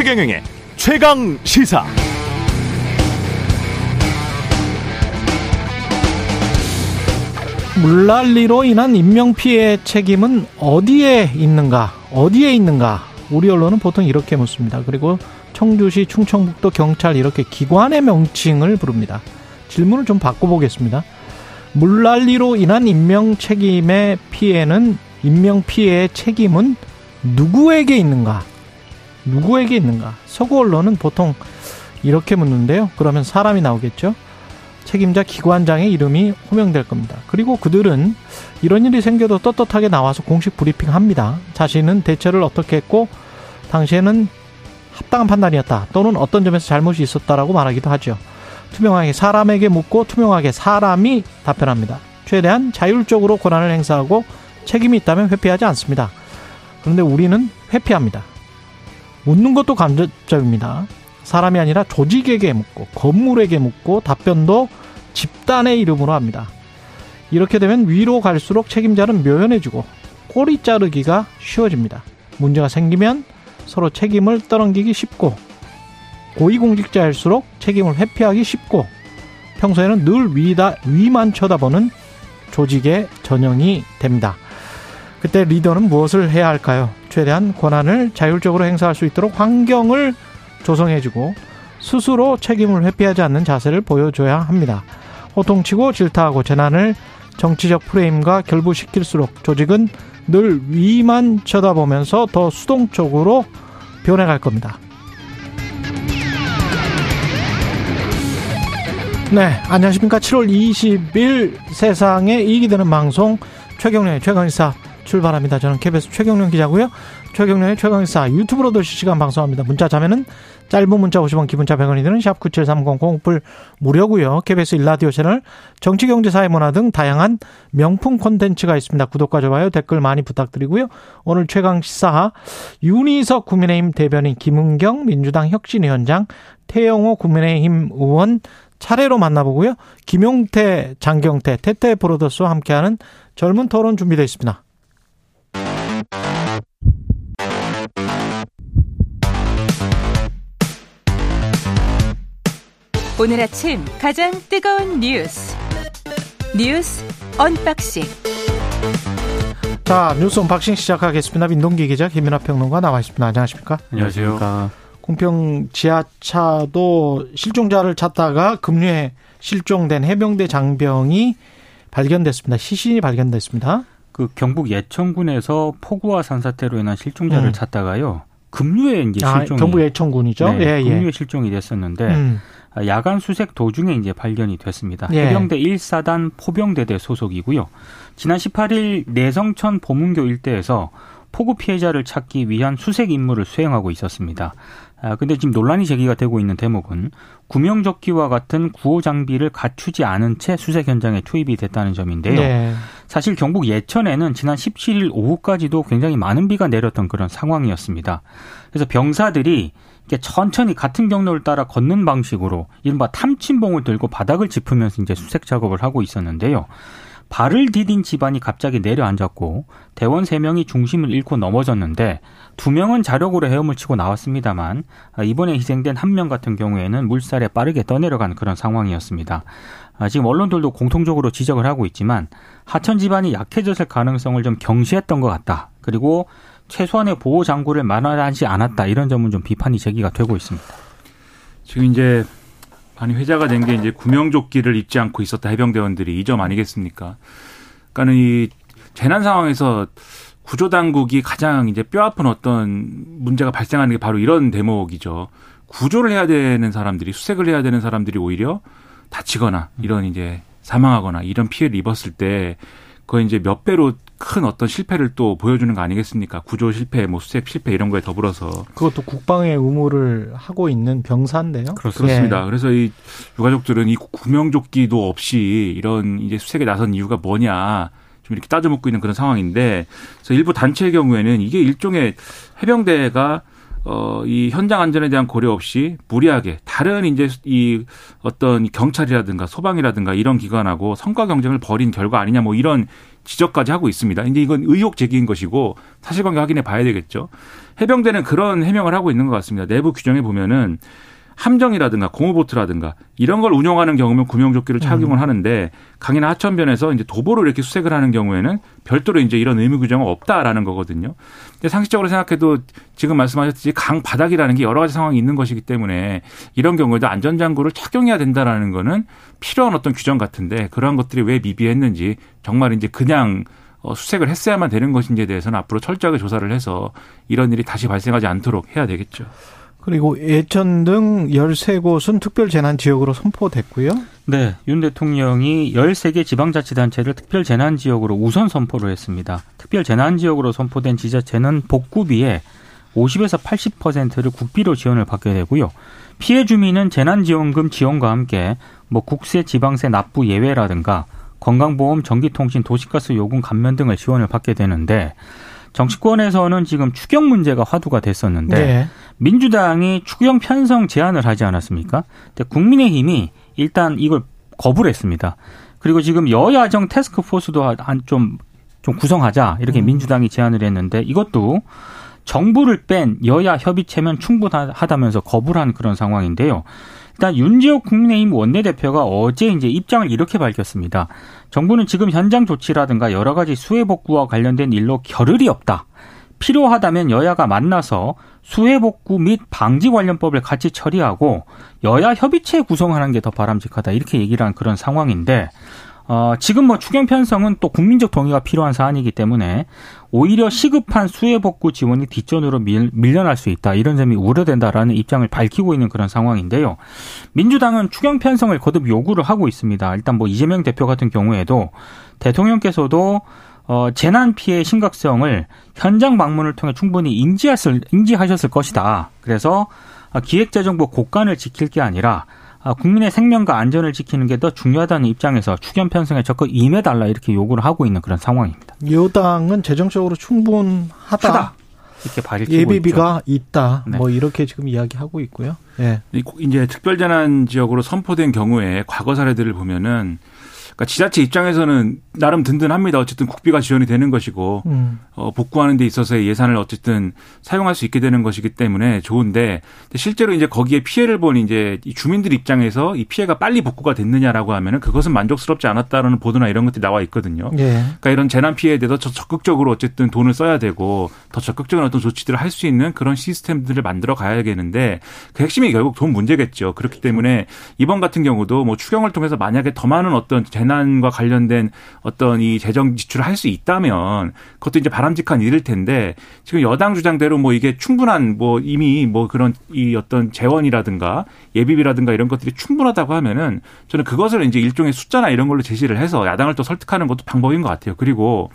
최경영의 최강 시사. 물난리로 인한 인명피해 책임은 어디에 있는가? 어디에 있는가? 우리 언론은 보통 이렇게 묻습니다. 그리고 청주시 충청북도 경찰 이렇게 기관의 명칭을 부릅니다. 질문을 좀 바꿔보겠습니다. 물난리로 인한 인명 책임의 피해는 인명 피해의 책임은 누구에게 있는가? 누구에게 있는가? 서구 언론은 보통 이렇게 묻는데요. 그러면 사람이 나오겠죠. 책임자 기관장의 이름이 호명될 겁니다. 그리고 그들은 이런 일이 생겨도 떳떳하게 나와서 공식 브리핑 합니다. 자신은 대처를 어떻게 했고, 당시에는 합당한 판단이었다. 또는 어떤 점에서 잘못이 있었다라고 말하기도 하죠. 투명하게 사람에게 묻고 투명하게 사람이 답변합니다. 최대한 자율적으로 권한을 행사하고 책임이 있다면 회피하지 않습니다. 그런데 우리는 회피합니다. 묻는 것도 간접적입니다. 사람이 아니라 조직에게 묻고 건물에게 묻고 답변도 집단의 이름으로 합니다. 이렇게 되면 위로 갈수록 책임자는 묘연해지고 꼬리 자르기가 쉬워집니다. 문제가 생기면 서로 책임을 떠넘기기 쉽고 고위공직자일수록 책임을 회피하기 쉽고 평소에는 늘 위다 위만 쳐다보는 조직의 전형이 됩니다. 그때 리더는 무엇을 해야 할까요? 최대한 권한을 자율적으로 행사할 수 있도록 환경을 조성해주고 스스로 책임을 회피하지 않는 자세를 보여줘야 합니다. 호통치고 질타하고 재난을 정치적 프레임과 결부시킬수록 조직은 늘 위만 쳐다보면서 더 수동적으로 변해갈 겁니다. 네, 안녕하십니까. 7월 20일 세상에 이익이 되는 방송 최경련의 최강의사 출발합니다. 저는 KBS 최경련 기자고요. 최경련의 최강의사 유튜브로도 실시간 방송합니다. 문자 자면은 짧은 문자 50원, 기본자 100원이 되는 샵 9730 공불 무료고요. KBS 일라디오 채널 정치, 경제, 사회, 문화 등 다양한 명품 콘텐츠가 있습니다. 구독과 좋아요, 댓글 많이 부탁드리고요. 오늘 최강 시사 윤희석 국민의힘 대변인 김은경 민주당 혁신위원장 태영호 국민의힘 의원 차례로 만나보고요. 김용태, 장경태, 태태 Brothers와 함께하는 젊은 토론 준비되어 있습니다. 오늘 아침 가장 뜨거운 뉴스 뉴스 unboxing 자 뉴스 unboxing 시작하겠습니다. 민동기 기자 김민아 평론가 나와 있습니다. 안녕하십니까? 안녕하세요. 공평 지하차도 실종자를 찾다가 급류에 실종된 해병대 장병이 발견됐습니다. 시신이 발견됐습니다. 그 경북 예천군에서 폭우와 산사태로 인한 실종자를 음. 찾다가요. 급류에 이제 실종이 아, 경북 예천군이죠. 네, 예, 급류에 예. 실종이 됐었는데 음. 야간 수색 도중에 이제 발견이 됐습니다. 예. 해병대 1사단 포병대대 소속이고요. 지난 18일 내성천 보문교 일대에서 폭우 피해자를 찾기 위한 수색 임무를 수행하고 있었습니다. 아, 근데 지금 논란이 제기가 되고 있는 대목은 구명조끼와 같은 구호 장비를 갖추지 않은 채 수색 현장에 투입이 됐다는 점인데요. 네. 사실 경북 예천에는 지난 17일 오후까지도 굉장히 많은 비가 내렸던 그런 상황이었습니다. 그래서 병사들이 천천히 같은 경로를 따라 걷는 방식으로 이른바 탐침봉을 들고 바닥을 짚으면서 이제 수색 작업을 하고 있었는데요. 발을 디딘 집안이 갑자기 내려앉았고 대원 3명이 중심을 잃고 넘어졌는데 2명은 자력으로 헤엄을 치고 나왔습니다만 이번에 희생된 한 명 같은 경우에는 물살에 빠르게 떠내려간 그런 상황이었습니다. 아, 지금 언론들도 공통적으로 지적을 하고 있지만 하천 집안이 약해졌을 가능성을 좀 경시했던 것 같다. 그리고 최소한의 보호 장구를 마련하지 않았다. 이런 점은 좀 비판이 제기가 되고 있습니다. 지금 이제 많이 회자가 된 게 이제 구명조끼를 입지 않고 있었다 해병대원들이 이 점 아니겠습니까? 그러니까는 이 재난 상황에서 구조 당국이 가장 이제 뼈 아픈 어떤 문제가 발생하는 게 바로 이런 대목이죠. 구조를 해야 되는 사람들이 수색을 해야 되는 사람들이 오히려 다치거나 이런 이제 사망하거나 이런 피해를 입었을 때 그거 이제 몇 배로 큰 어떤 실패를 또 보여주는 거 아니겠습니까? 구조 실패, 뭐 수색 실패 이런 거에 더불어서 그것도 국방의 의무를 하고 있는 병사인데요. 그렇습니다. 예. 그래서 이 유가족들은 이 구명조끼도 없이 이런 이제 수색에 나선 이유가 뭐냐 좀 이렇게 따져 묻고 있는 그런 상황인데 그래서 일부 단체의 경우에는 이게 일종의 해병대가 어, 이 현장 안전에 대한 고려 없이 무리하게 다른 이제 이 어떤 경찰이라든가 소방이라든가 이런 기관하고 성과 경쟁을 벌인 결과 아니냐 뭐 이런 지적까지 하고 있습니다. 이제 이건 의혹 제기인 것이고 사실관계 확인해 봐야 되겠죠. 해병대는 그런 해명을 하고 있는 것 같습니다. 내부 규정에 보면은 함정이라든가 공호보트라든가 이런 걸 운영하는 경우면 구명조끼를 착용을 음. 하는데 강이나 하천변에서 이제 도보로 이렇게 수색을 하는 경우에는 별도로 이제 이런 의무 규정은 없다라는 거거든요. 근데 상식적으로 생각해도 지금 말씀하셨듯이 강 바닥이라는 게 여러 가지 상황이 있는 것이기 때문에 이런 경우에도 안전장구를 착용해야 된다라는 거는 필요한 어떤 규정 같은데 그러한 것들이 왜 미비했는지 정말 이제 그냥 어, 수색을 했어야만 되는 것인지에 대해서는 앞으로 철저하게 조사를 해서 이런 일이 다시 발생하지 않도록 해야 되겠죠. 그리고 예천 등 13곳은 특별재난지역으로 선포됐고요. 네, 윤 대통령이 13개 지방자치단체를 특별재난지역으로 우선 선포를 했습니다. 특별재난지역으로 선포된 지자체는 복구비에 50에서 80%를 국비로 지원을 받게 되고요. 피해 주민은 재난지원금 지원과 함께 뭐 국세, 지방세 납부 예외라든가 건강보험, 전기통신, 도시가스 요금 감면 등을 지원을 받게 되는데 정치권에서는 지금 추경 문제가 화두가 됐었는데 네. 민주당이 추경 편성 제안을 하지 않았습니까? 근데 국민의힘이 일단 이걸 거부를 했습니다. 그리고 지금 여야정 테스크포스도 좀, 좀 구성하자 이렇게 음. 민주당이 제안을 했는데 이것도 정부를 뺀 여야 협의체면 충분하다면서 거부를 한 그런 상황인데요. 일단 윤지호 국민의힘 원내대표가 어제 이제 입장을 이렇게 밝혔습니다. 정부는 지금 현장 조치라든가 여러 가지 수해 복구와 관련된 일로 겨를이 없다. 필요하다면 여야가 만나서 수해 복구 및 방지 관련법을 같이 처리하고 여야 협의체 구성하는 게 더 바람직하다 이렇게 얘기를 한 그런 상황인데 어, 지금 뭐 추경 편성은 또 국민적 동의가 필요한 사안이기 때문에 오히려 시급한 수해 복구 지원이 뒷전으로 밀, 밀려날 수 있다. 이런 점이 우려된다라는 입장을 밝히고 있는 그런 상황인데요. 민주당은 추경 편성을 거듭 요구를 하고 있습니다. 일단 뭐 이재명 대표 같은 경우에도 대통령께서도 어, 재난 피해 심각성을 현장 방문을 통해 충분히 인지하셨을, 인지하셨을 것이다. 그래서 기획재정부 곳간을 지킬 게 아니라 아, 국민의 생명과 안전을 지키는 게 더 중요하다는 입장에서 추경 편성에 적극 임해달라 이렇게 요구를 하고 있는 그런 상황입니다. 여당은 재정적으로 충분하다. 하다. 이렇게 밝히고 예비비가 있죠. 있다. 네. 뭐 이렇게 지금 이야기하고 있고요. 예. 네. 이제 특별재난 지역으로 선포된 경우에 과거 사례들을 보면은 그러니까 지자체 입장에서는 나름 든든합니다. 어쨌든 국비가 지원이 되는 것이고 음. 어, 복구하는 데 있어서의 예산을 어쨌든 사용할 수 있게 되는 것이기 때문에 좋은데 실제로 이제 거기에 피해를 본 이제 주민들 입장에서 이 피해가 빨리 복구가 됐느냐라고 하면은 그것은 만족스럽지 않았다라는 보도나 이런 것들이 나와 있거든요. 예. 그러니까 이런 재난 피해에 대해서 적극적으로 어쨌든 돈을 써야 되고 더 적극적인 어떤 조치들을 할 수 있는 그런 시스템들을 만들어 가야겠는데 그 핵심이 결국 돈 문제겠죠. 그렇기 때문에 이번 같은 경우도 뭐 추경을 통해서 만약에 더 많은 어떤 재난 과 관련된 어떤 이 재정 지출을 할 수 있다면 그것도 이제 바람직한 일일 텐데 지금 여당 주장대로 뭐 이게 충분한 뭐 이미 뭐 그런 이 어떤 재원이라든가 예비비라든가 이런 것들이 충분하다고 하면은 저는 그것을 이제 일종의 숫자나 이런 걸로 제시를 해서 야당을 또 설득하는 것도 방법인 것 같아요. 그리고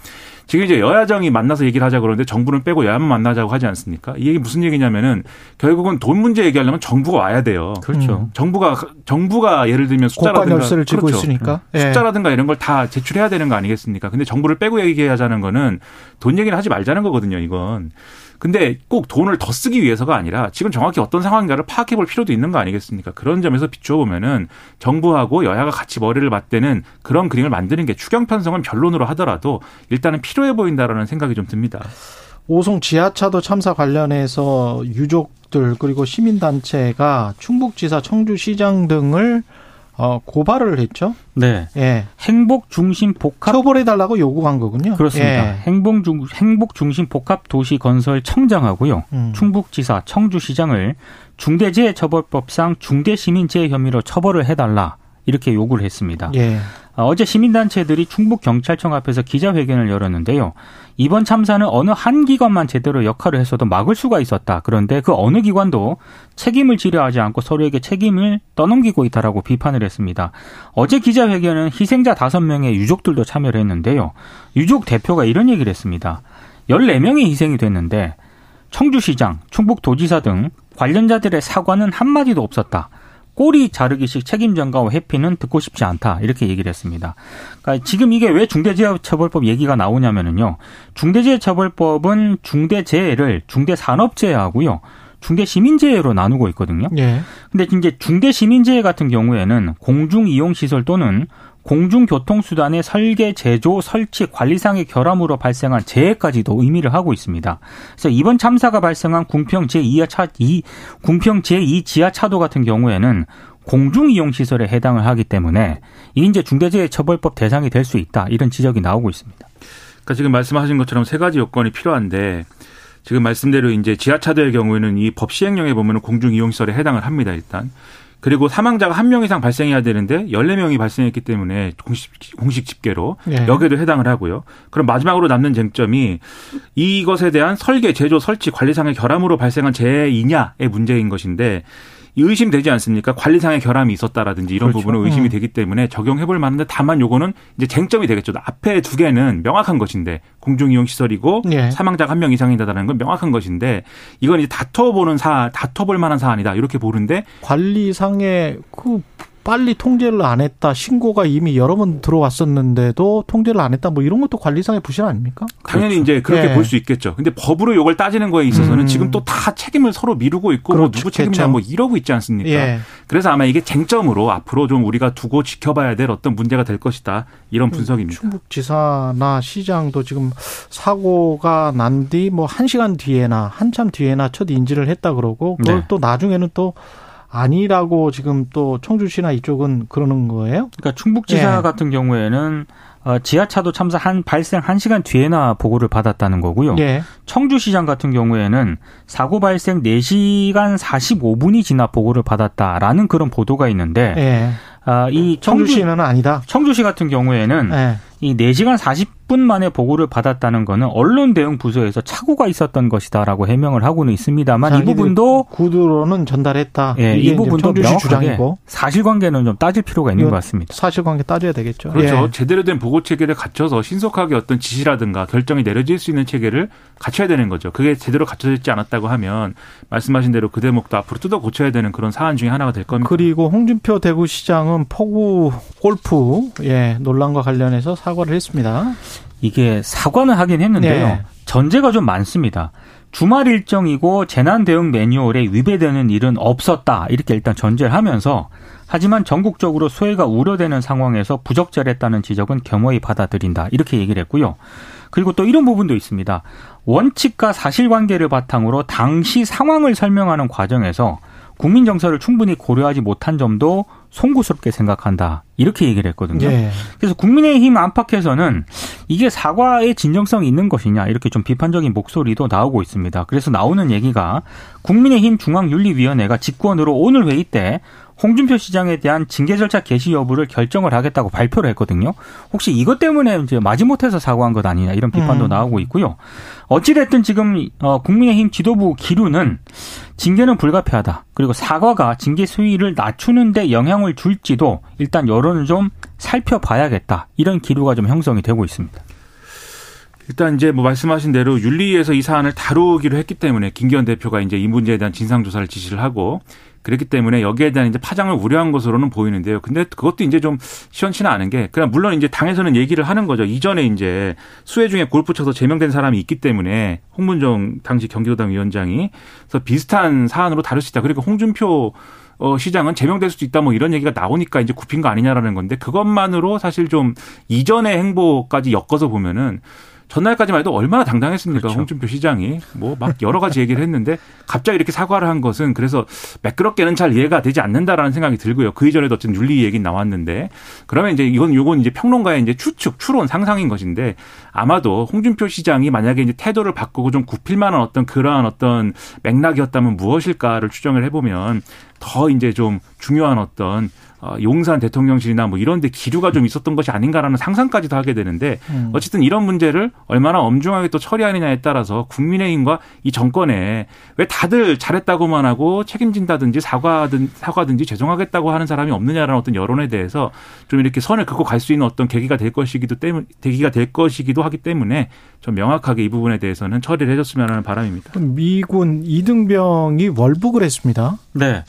지금 이제 여야정이 만나서 얘기를 하자 그러는데 정부는 빼고 여야만 만나자고 하지 않습니까? 이 얘기 무슨 얘기냐면은 결국은 돈 문제 얘기하려면 정부가 와야 돼요. 그렇죠. 음. 정부가 정부가 예를 들면 숫자라든가 열쇠를 그렇죠. 있으니까 예. 숫자라든가 이런 걸 다 제출해야 되는 거 아니겠습니까? 근데 정부를 빼고 얘기하자는 거는 돈 얘기는 하지 말자는 거거든요. 이건. 근데 꼭 돈을 더 쓰기 위해서가 아니라 지금 정확히 어떤 상황인가를 파악해 볼 필요도 있는 거 아니겠습니까? 그런 점에서 비추어 보면은 정부하고 여야가 같이 머리를 맞대는 그런 그림을 만드는 게 추경 편성은 변론으로 하더라도 일단은 필요해 보인다라는 생각이 좀 듭니다. 오송 지하차도 참사 관련해서 유족들 그리고 시민단체가 충북지사 청주시장 등을 어, 고발을 했죠. 네. 예. 행복 중심 복합 처벌해 달라고 요구한 거군요. 그렇습니다. 예. 행복 중 행복 중심 복합 도시 건설 청장하고요. 음. 충북지사 청주시장을 중대재해처벌법상 중대시민재해 혐의로 처벌을 해 달라. 이렇게 요구를 했습니다. 예. 어제 시민단체들이 충북경찰청 앞에서 기자회견을 열었는데요. 이번 참사는 어느 한 기관만 제대로 역할을 했어도 막을 수가 있었다. 그런데 그 어느 기관도 책임을 지려 하지 않고 서로에게 책임을 떠넘기고 있다라고 비판을 했습니다. 어제 기자회견은 희생자 5명의 유족들도 참여를 했는데요. 유족 대표가 이런 얘기를 했습니다. 14명이 희생이 됐는데 청주시장, 충북도지사 등 관련자들의 사과는 한마디도 없었다. 꼬리 자르기식 책임 전가와 회피는 듣고 싶지 않다 이렇게 얘기를 했습니다. 그러니까 지금 이게 왜 중대재해처벌법 얘기가 나오냐면은요. 중대재해처벌법은 중대재해를 중대산업재해하고요. 중대 시민재해로 나누고 있거든요. 예. 근데 이제 중대 시민재해 같은 경우에는 공중 이용 시설 또는 공중교통수단의 설계, 제조, 설치, 관리상의 결함으로 발생한 재해까지도 의미를 하고 있습니다. 그래서 이번 참사가 발생한 궁평 제2차, 2, 궁평 제2 지하차도 같은 경우에는 공중이용시설에 해당을 하기 때문에 이 이제 중대재해처벌법 대상이 될 수 있다. 이런 지적이 나오고 있습니다. 그러니까 지금 말씀하신 것처럼 세 가지 요건이 필요한데 지금 말씀대로 이제 지하차도의 경우에는 이 법 시행령에 보면 공중이용시설에 해당을 합니다. 일단. 그리고 사망자가 한 명 이상 발생해야 되는데 14명이 발생했기 때문에 공식, 공식 집계로 네. 여기에도 해당을 하고요. 그럼 마지막으로 남는 쟁점이 이것에 대한 설계, 제조, 설치, 관리상의 결함으로 발생한 재해이냐의 문제인 것인데 의심되지 않습니까? 관리상의 결함이 있었다라든지 이런 그렇죠. 부분은 의심이 음. 되기 때문에 적용해 볼 만한데 다만 요거는 이제 쟁점이 되겠죠. 앞에 두 개는 명확한 것인데 공중 이용 시설이고 예. 사망자가 한 명 이상이다라는 건 명확한 것인데 이건 이제 다퉈 보는 사 다퉈 볼 만한 사안이다 이렇게 보는데 관리상의 그 빨리 통제를 안 했다. 신고가 이미 여러 번 들어왔었는데도 통제를 안 했다. 뭐 이런 것도 관리상의 부실 아닙니까? 당연히 그렇죠. 이제 그렇게 네. 볼수 있겠죠. 근데 법으로 이걸 따지는 거에 있어서는 음. 지금 또 다 책임을 서로 미루고 있고 뭐 그렇죠. 뭐 누구 책임이냐 뭐 이러고 있지 않습니까? 예. 그래서 아마 이게 쟁점으로 앞으로 좀 우리가 두고 지켜봐야 될 어떤 문제가 될 것이다. 이런 분석입니다. 충북 지사나 시장도 지금 사고가 난 뒤 뭐 한 시간 뒤에나 한참 뒤에나 첫 인지를 했다 그러고 그걸 네. 또 나중에는 또 아니라고 지금 또 청주시나 이쪽은 그러는 거예요? 그러니까 충북지사 예. 같은 경우에는 어, 지하차도 참사 한 발생 1시간 뒤에나 보고를 받았다는 거고요. 예. 청주시장 같은 경우에는 사고 발생 4시간 45분이 지나 보고를 받았다라는 그런 보도가 있는데 예. 아, 이 청주 시는 아니다. 청주시 같은 경우에는 예. 이 4시간 40분 만에 보고를 받았다는 거는 언론 대응 부서에서 착오가 있었던 것이다라고 해명을 하고는 있습니다만 이 부분도 구두로는 전달했다. 예, 이 부분도 명확하게 주장이고. 사실관계는 좀 따질 필요가 있는 것 같습니다. 사실관계 따져야 되겠죠. 그렇죠. 예. 제대로 된 보고 체계를 갖춰서 신속하게 어떤 지시라든가 결정이 내려질 수 있는 체계를 갖춰야 되는 거죠. 그게 제대로 갖춰져 지 않았다고 하면 말씀하신 대로 그 대목도 앞으로 뜯어 고쳐야 되는 그런 사안 중에 하나가 될 겁니다. 그리고 홍준표 대구시장은 포구 골프 예, 논란과 관련해서 사과를 했습니다. 이게 사과는 하긴 했는데요. 네. 전제가 좀 많습니다. 주말 일정이고 재난 대응 매뉴얼에 위배되는 일은 없었다. 이렇게 일단 전제를 하면서 하지만 전국적으로 소외가 우려되는 상황에서 부적절했다는 지적은 겸허히 받아들인다. 이렇게 얘기를 했고요. 그리고 또 이런 부분도 있습니다. 원칙과 사실관계를 바탕으로 당시 상황을 설명하는 과정에서 국민 정서를 충분히 고려하지 못한 점도 송구스럽게 생각한다. 이렇게 얘기를 했거든요. 예. 그래서 국민의힘 안팎에서는 이게 사과의 진정성이 있는 것이냐 이렇게 좀 비판적인 목소리도 나오고 있습니다. 그래서 나오는 얘기가 국민의힘 중앙윤리위원회가 직권으로 오늘 회의 때 홍준표 시장에 대한 징계 절차 개시 여부를 결정을 하겠다고 발표를 했거든요. 혹시 이것 때문에 이제 마지못해서 사과한 것 아니냐 이런 비판도 음. 나오고 있고요. 어찌됐든 지금 어, 국민의힘 지도부 기류는 징계는 불가피하다. 그리고 사과가 징계 수위를 낮추는데 영향을 줄지도 일단 여론을 좀 살펴봐야겠다. 이런 기류가 좀 형성이 되고 있습니다. 일단 이제 뭐 말씀하신 대로 윤리위에서 이 사안을 다루기로 했기 때문에 김기현 대표가 이제 이 문제에 대한 진상조사를 지시를 하고 그렇기 때문에 여기에 대한 이제 파장을 우려한 것으로는 보이는데요. 근데 그것도 이제 좀 시원치는 않은 게 그냥 물론 이제 당에서는 얘기를 하는 거죠. 이전에 이제 수해 중에 골프 쳐서 제명된 사람이 있기 때문에 홍문정 당시 경기도당 위원장이 그래서 비슷한 사안으로 다룰 수 있다. 그리고 홍준표 어, 시장은 제명될 수도 있다 뭐 이런 얘기가 나오니까 이제 굽힌 거 아니냐라는 건데 그것만으로 사실 좀 이전의 행보까지 엮어서 보면은 전날까지만 해도 얼마나 당당했습니까? 그렇죠. 홍준표 시장이 뭐 막 여러 가지 얘기를 했는데 갑자기 이렇게 사과를 한 것은 그래서 매끄럽게는 잘 이해가 되지 않는다라는 생각이 들고요. 그 이전에도 어쨌든 윤리 얘기 나왔는데 그러면 이제 이건 요건 이제 평론가의 이제 추측, 추론, 상상인 것인데 아마도 홍준표 시장이 만약에 이제 태도를 바꾸고 좀 굽힐 만한 어떤 그러한 어떤 맥락이었다면 무엇일까를 추정을 해보면 더 이제 좀 중요한 어떤 어, 용산 대통령실이나 뭐 이런 데 기류가 좀 있었던 것이 아닌가라는 상상까지도 하게 되는데 음. 어쨌든 이런 문제를 얼마나 엄중하게 또 처리하느냐에 따라서 국민의힘과 이 정권에 왜 다들 잘했다고만 하고 책임진다든지 사과든 사과든지 죄송하겠다고 하는 사람이 없느냐라는 어떤 여론에 대해서 좀 이렇게 선을 긋고 갈 수 있는 어떤 계기가 될 것이기도 때문 계기가 될 것이기도 하기 때문에 좀 명확하게 이 부분에 대해서는 처리를 해줬으면 하는 바람입니다. 미군 이등병이 월북을 했습니다. 네.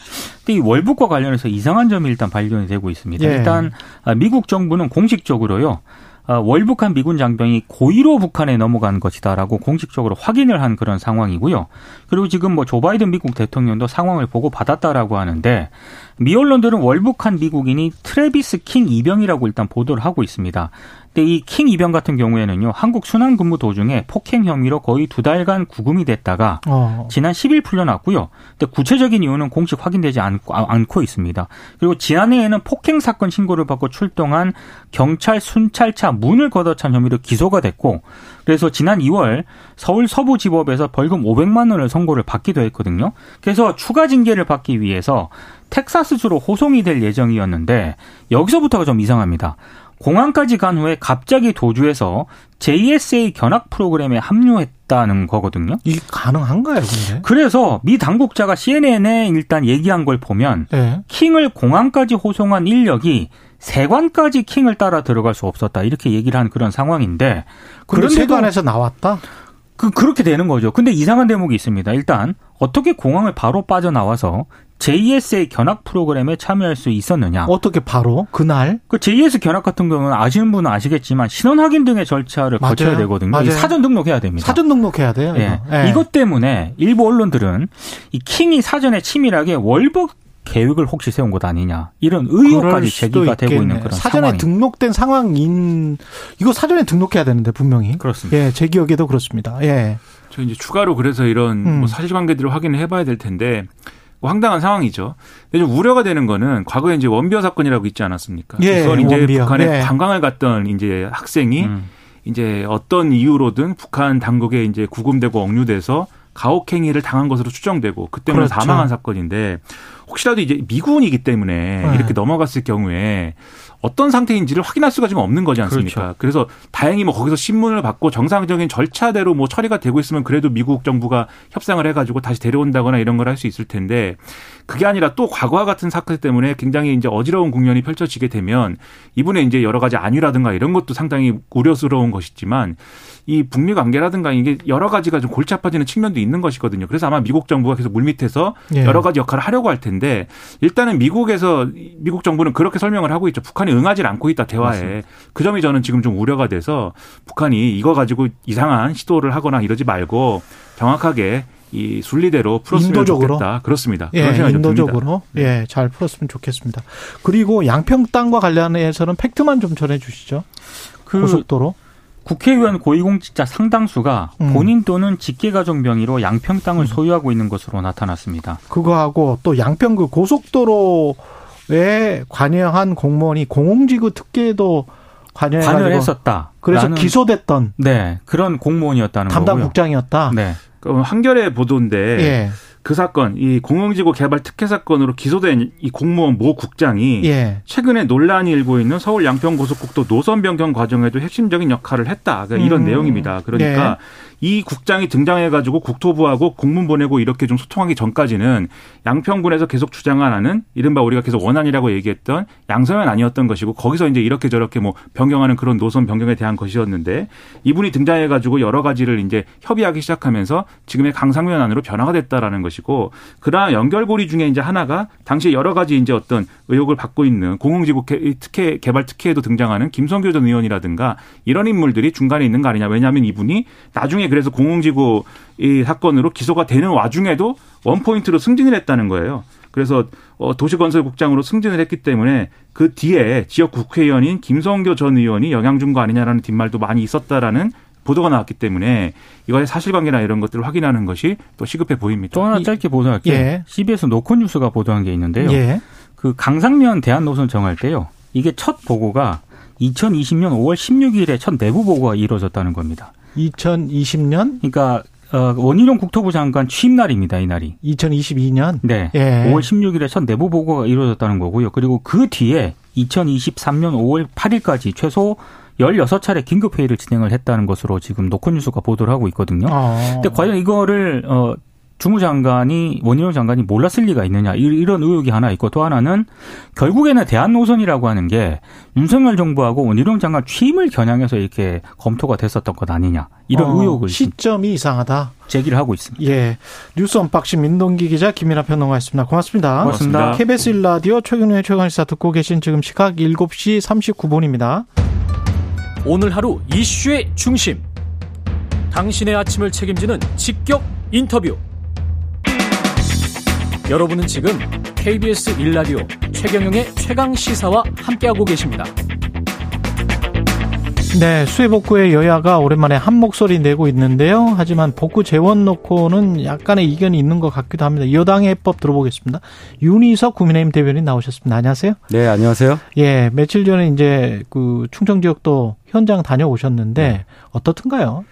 근데 이 월북과 관련해서 이상한 점이 일단 발견이 되고 있습니다. 예. 일단 아, 미국 정부는 공식적으로요. 어, 월북한 미군 장병이 고의로 북한에 넘어간 것이다라고 공식적으로 확인을 한 그런 상황이고요. 그리고 지금 뭐 조 바이든 미국 대통령도 상황을 보고 받았다라고 하는데 미 언론들은 월북한 미국인이 트레비스 킹 이병이라고 일단 보도를 하고 있습니다. 근데 이 킹 이병 같은 경우에는요, 한국 순환 근무 도중에 폭행 혐의로 거의 두 달간 구금이 됐다가 어. 지난 10일 풀려났고요. 근데 구체적인 이유는 공식 확인되지 않고, 아, 않고 있습니다. 그리고 지난해에는 폭행 사건 신고를 받고 출동한 경찰 순찰차 문을 걷어찬 혐의로 기소가 됐고, 그래서 지난 2월 서울 서부지법에서 벌금 500만 원을 선고를 받기도 했거든요. 그래서 추가 징계를 받기 위해서 텍사스주로 호송이 될 예정이었는데 여기서부터가 좀 이상합니다. 공항까지 간 후에 갑자기 도주해서 JSA 견학 프로그램에 합류했다는 거거든요. 이게 가능한가요, 근데? 그래서 미 당국자가 CNN에 일단 얘기한 걸 보면 네. 킹을 공항까지 호송한 인력이 세관까지 킹을 따라 들어갈 수 없었다 이렇게 얘기를 한 그런 상황인데 그런 세관에서 나왔다? 그 그렇게 되는 거죠. 근데 이상한 대목이 있습니다. 일단 어떻게 공항을 바로 빠져나와서 JSA 견학 프로그램에 참여할 수 있었느냐? 어떻게 바로 그날? 그 JS 견학 같은 경우는 아시는 분은 아시겠지만 신원 확인 등의 절차를 맞아요. 거쳐야 되거든요. 맞아요. 사전 등록해야 됩니다. 사전 등록해야 돼요. 예. 네. 이것 때문에 일부 언론들은 이 킹이 사전에 치밀하게 월북 계획을 혹시 세운 것 아니냐 이런 의혹까지 제기가 되고 있는 그런 사전에 상황이. 등록된 상황인 이거 사전에 등록해야 되는데 분명히 그렇습니다. 예, 제 기억에도 그렇습니다. 예. 저 이제 추가로 그래서 이런 음. 뭐 사실관계들을 확인을 해봐야 될 텐데 뭐 황당한 상황이죠. 근데 좀 우려가 되는 거는 과거에 이제 원비어 사건이라고 있지 않았습니까? 예, 그건 이제 원비어. 북한에 예. 관광을 갔던 이제 학생이 음. 이제 어떤 이유로든 북한 당국에 이제 구금되고 억류돼서 가혹행위를 당한 것으로 추정되고 그 때문에 그렇죠. 사망한 사건인데 혹시라도 이제 미군이기 때문에 네. 이렇게 넘어갔을 경우에 어떤 상태인지를 확인할 수가 지금 없는 거지 않습니까? 그렇죠. 그래서 다행히 뭐 거기서 신문을 받고 정상적인 절차대로 뭐 처리가 되고 있으면 그래도 미국 정부가 협상을 해가지고 다시 데려온다거나 이런 걸 할 수 있을 텐데 그게 아니라 또 과거와 같은 사건 때문에 굉장히 이제 어지러운 국면이 펼쳐지게 되면 이분의 이제 여러 가지 안위라든가 이런 것도 상당히 우려스러운 것이지만 이 북미 관계라든가 이게 여러 가지가 좀 골치 아파지는 측면도 있는 것이거든요. 그래서 아마 미국 정부가 계속 물밑에서 예. 여러 가지 역할을 하려고 할 텐데 일단은 미국에서 미국 정부는 그렇게 설명을 하고 있죠. 북한이 응하지 않고 있다 대화에. 맞습니다. 그 점이 저는 지금 좀 우려가 돼서 북한이 이거 가지고 이상한 시도를 하거나 이러지 말고 정확하게 이 순리대로 풀었으면 인도적으로. 좋겠다. 그렇습니다. 예, 인도적으로 네. 예, 잘 풀었으면 좋겠습니다. 그리고 양평 땅과 관련해서는 팩트만 좀 전해 주시죠. 그 고속도로 국회의원 고위공직자 상당수가 음. 본인 또는 직계가족 명의로 양평 땅을 음. 소유하고 있는 것으로 나타났습니다. 그거하고 또 양평 그 고속도로에 관여한 공무원이 공공지구 특계도 관여를 했었다. 그래서 기소됐던 네 그런 공무원이었다는 담당 거고요. 국장이었다. 네. 한겨레 보도인데 예. 그 사건, 이 공영지구 개발 특혜 사건으로 기소된 이 공무원 모 국장이 예. 최근에 논란이 일고 있는 서울 양평 고속국도 노선 변경 과정에도 핵심적인 역할을 했다. 그러니까 이런 음. 내용입니다. 그러니까 예. 이 국장이 등장해가지고 국토부하고 공문 보내고 이렇게 좀 소통하기 전까지는 양평군에서 계속 주장하는 이른바 우리가 계속 원안이라고 얘기했던 양서면 아니었던 것이고 거기서 이제 이렇게 저렇게 뭐 변경하는 그런 노선 변경에 대한 것이었는데 이분이 등장해가지고 여러 가지를 이제 협의하기 시작하면서 지금의 강상면 안으로 변화가 됐다라는 것이고 그러한 연결고리 중에 이제 하나가 당시 여러 가지 이제 어떤 의혹을 받고 있는 공흥지구 특혜 개발 특혜에도 등장하는 김성교 전 의원이라든가 이런 인물들이 중간에 있는 거 아니냐. 왜냐하면 이분이 나중에 그래서 공공지구 이 사건으로 기소가 되는 와중에도 원포인트로 승진을 했다는 거예요. 그래서 어, 도시건설국장으로 승진을 했기 때문에 그 뒤에 지역 국회의원인 김성교 전 의원이 영향 준 거 아니냐라는 뒷말도 많이 있었다라는 보도가 나왔기 때문에 이거의 사실관계나 이런 것들을 확인하는 것이 또 시급해 보입니다. 또 하나 짧게 보도할게요. 예. CBS 노컷뉴스가 보도한 게 있는데요. 예. 그 강상면 대한 노선 정할 때요. 이게 첫 보고가 2020년 5월 16일에 첫 내부 보고가 이루어졌다는 겁니다. 2020년? 그러니까 어, 원희룡 국토부 장관 취임 날입니다, 이 날이. 2022년? 네. 예. 5월 16일에 첫 내부 보고가 이루어졌다는 거고요. 그리고 그 뒤에 2023년 5월 8일까지 최소 16차례 긴급 회의를 진행을 했다는 것으로 지금 노컷뉴스가 보도를 하고 있거든요. 아. 근데 과연 이거를, 어, 주무장관이 원희룡 장관이 몰랐을 리가 있느냐 이런 의혹이 하나 있고 또 하나는 결국에는 대한 노선이라고 하는 게 윤석열 정부하고 원희룡 장관 취임을 겨냥해서 이렇게 검토가 됐었던 것 아니냐 이런 어, 의혹을 시점이 이상하다 제기를 하고 있습니다. 예, 뉴스 언박싱 민동기 기자 김민아 평론가였습니다. 고맙습니다. 고맙습니다. KBS 일라디오 최경영의 최강시사 듣고 계신 지금 시각 7시 39분입니다. 오늘 하루 이슈의 중심. 당신의 아침을 책임지는 직격 인터뷰. 여러분은 지금 KBS 일라디오 최경영의 최강 시사와 함께하고 계십니다. 네, 수해 복구에 여야가 오랜만에 한 목소리 내고 있는데요. 하지만 복구 재원 놓고는 약간의 이견이 있는 것 같기도 합니다. 여당의 해법 들어보겠습니다. 윤희석 국민의힘 대변인 나오셨습니다. 안녕하세요. 네, 안녕하세요. 예, 며칠 전에 이제 그 충청 지역도 현장 다녀오셨는데 네. 어떻든가요?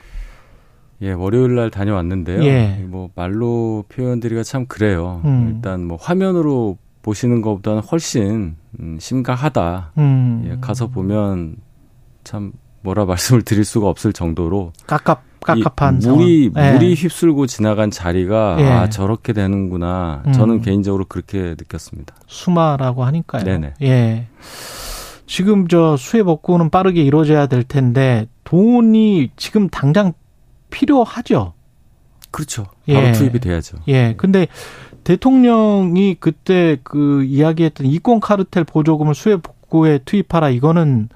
예, 월요일 날 다녀왔는데요. 예. 뭐 말로 표현드리기가 참 그래요. 음. 일단 뭐 화면으로 보시는 것보다는 훨씬 음, 심각하다. 음. 예, 가서 보면 참 뭐라 말씀을 드릴 수가 없을 정도로 깝깝 깝깝한 물이 예. 물이 휩쓸고 지나간 자리가 예. 아 저렇게 되는구나. 음. 저는 개인적으로 그렇게 느꼈습니다. 수마라고 하니까요. 네네. 예. 지금 저 수해 복구는 빠르게 이루어져야 될 텐데 돈이 지금 당장 필요하죠. 그렇죠. 바로 예. 투입이 돼야죠. 예. 근데 대통령이 그때 그 이야기했던 이권 카르텔 보조금을 수해 복구에 투입하라 이거는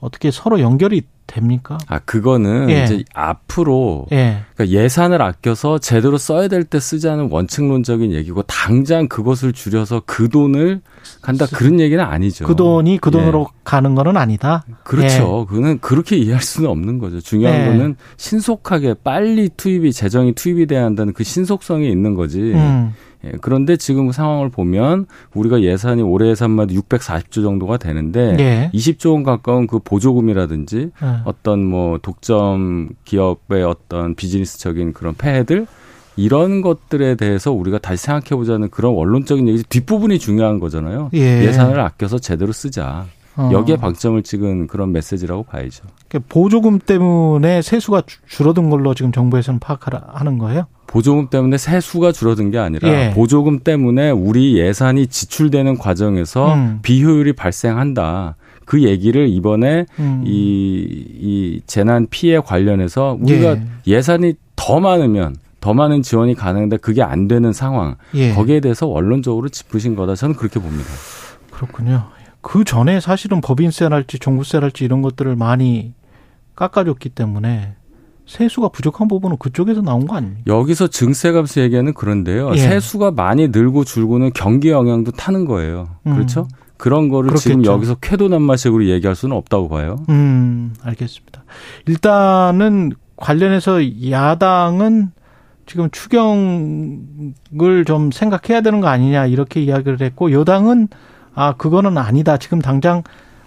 어떻게 서로 연결이 됩니까? 아 그거는 예. 이제 앞으로 예. 그러니까 예산을 아껴서 제대로 써야 될 때 쓰자는 원칙론적인 얘기고 당장 그것을 줄여서 그 돈을 간다 그런 얘기는 아니죠. 그 돈이 그 돈으로 예. 가는 거는 아니다. 그렇죠. 예. 그거는 그렇게 이해할 수는 없는 거죠. 중요한 예. 거는 신속하게 빨리 투입이 재정이 투입이 돼야 한다는 그 신속성이 있는 거지. 음. 예, 그런데 지금 상황을 보면 우리가 예산이 올해 예산마다 640조 정도가 되는데 예. 20조 원 가까운 그 보조금이라든지 예. 어떤 뭐 독점 기업의 어떤 비즈니스적인 그런 폐해들 이런 것들에 대해서 우리가 다시 생각해 보자는 그런 원론적인 얘기 뒷부분이 중요한 거잖아요. 예. 산을 아껴서 제대로 쓰자. 어. 여기에 방점을 찍은 그런 메시지라고 봐야죠. 그러니까 보조금 때문에 세수가 줄어든 걸로 지금 정부에서는 파악하는 거예요? 보조금 때문에 세수가 줄어든 게 아니라 예. 보조금 때문에 우리 예산이 지출되는 과정에서 음. 비효율이 발생한다. 그 얘기를 이번에 음. 이, 이 재난 피해 관련해서 우리가 예. 예산이 더 많으면 더 많은 지원이 가능한데 그게 안 되는 상황. 예. 거기에 대해서 원론적으로 짚으신 거다. 저는 그렇게 봅니다. 그렇군요. 그 전에 사실은 법인세랄지 종부세랄지 이런 것들을 많이 깎아줬기 때문에 세수가 부족한 부분은 그쪽에서 나온 거 아닙니까? 여기서 증세 감세 얘기하는 그런데요. 예. 세수가 많이 늘고 줄고는 경기 영향도 타는 거예요. 음. 그렇죠? 그런 거를 그렇겠죠. 지금 여기서 쾌도난마식으로 얘기할 수는 없다고 봐요. 음, 알겠습니다. 일단은 관련해서 야당은 지금 추경을 좀 생각해야 되는 거 아니냐 이렇게 이야기를 했고 여당은 아 그거는 아니다. 지금 당장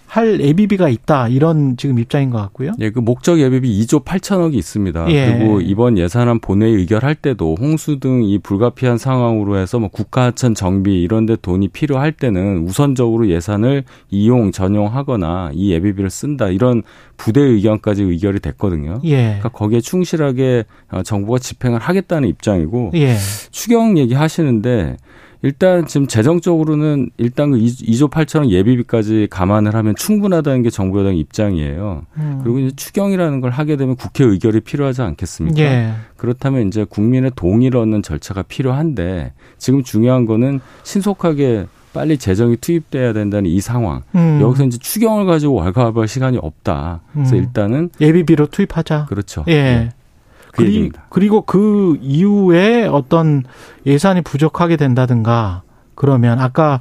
할 예비비가 있다 이런 지금 입장인 것 같고요. 예, 그 목적 예비비 2조 8천억이 있습니다. 예. 그리고 이번 예산안 본회의 의결할 때도 홍수 등 이 불가피한 상황으로 해서 뭐 국가하천 정비 이런데 돈이 필요할 때는 우선적으로 예산을 이용 전용하거나 이 예비비를 쓴다 이런 부대 의견까지 의결이 됐거든요. 예. 그러니까 거기에 충실하게 어, 정부가 집행을 하겠다는 입장이고 예. 추경 얘기하시는데 일단 지금 재정적으로는 일단 그 2조 8천억 예비비까지 감안을 하면 충분하다는 게 정부 여당 입장이에요. 음. 그리고 이제 추경이라는 걸 하게 되면 국회 의결이 필요하지 않겠습니까? 예. 그렇다면 이제 국민의 동의를 얻는 절차가 필요한데 지금 중요한 거는 신속하게 빨리 재정이 투입돼야 된다는 이 상황. 음. 여기서 이제 추경을 가지고 왈가왈부할 시간이 없다. 그래서 음. 일단은 예비비로 투입하자. 그렇죠. 예. 네. 그 그리, 그리고 그 이후에 어떤 예산이 부족하게 된다든가 그러면 아까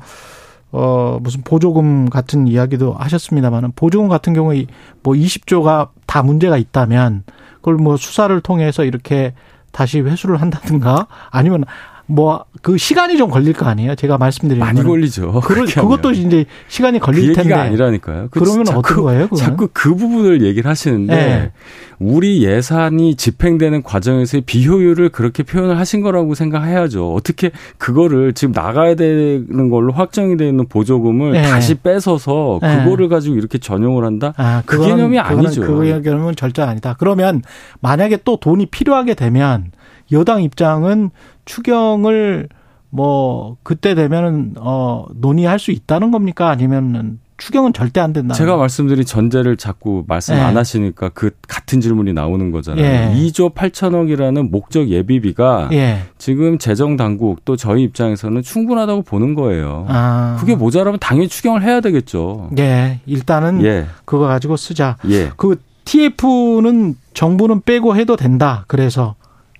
어 무슨 보조금 같은 이야기도 하셨습니다만은 보조금 같은 경우에 뭐 20조가 다 문제가 있다면 그걸 뭐 수사를 통해서 이렇게 다시 회수를 한다든가 아니면 뭐 그 시간이 좀 걸릴 거 아니에요? 제가 말씀드린 많이 거는. 걸리죠. 그, 그것도 이제 시간이 걸릴 그 텐데 아니라니까요. 그 그러면 자꾸, 어떤 거예요? 그거는? 자꾸 그 부분을 얘기를 하시는데 네. 우리 예산이 집행되는 과정에서의 비효율을 그렇게 표현을 하신 거라고 생각해야죠. 어떻게 그거를 지금 나가야 되는 걸로 확정이 되어 있는 보조금을 네. 다시 뺏어서 네. 그거를 가지고 이렇게 전용을 한다? 아, 그 개념이 아니죠. 그 개념은 절대 아니다. 그러면 만약에 또 돈이 필요하게 되면 여당 입장은 추경을 뭐 그때 되면은 어 논의할 수 있다는 겁니까? 아니면은 추경은 절대 안 된다. 제가 말씀드린 전제를 자꾸 말씀 예. 안 하시니까 그 같은 질문이 나오는 거잖아요. 예. 2조 8천억이라는 목적 예비비가 예. 지금 재정 당국 또 저희 입장에서는 충분하다고 보는 거예요. 아. 그게 모자라면 당연히 추경을 해야 되겠죠. 예, 일단은 예. 그거 가지고 쓰자. 예. 그 TF는 정부는 빼고 해도 된다. 그래서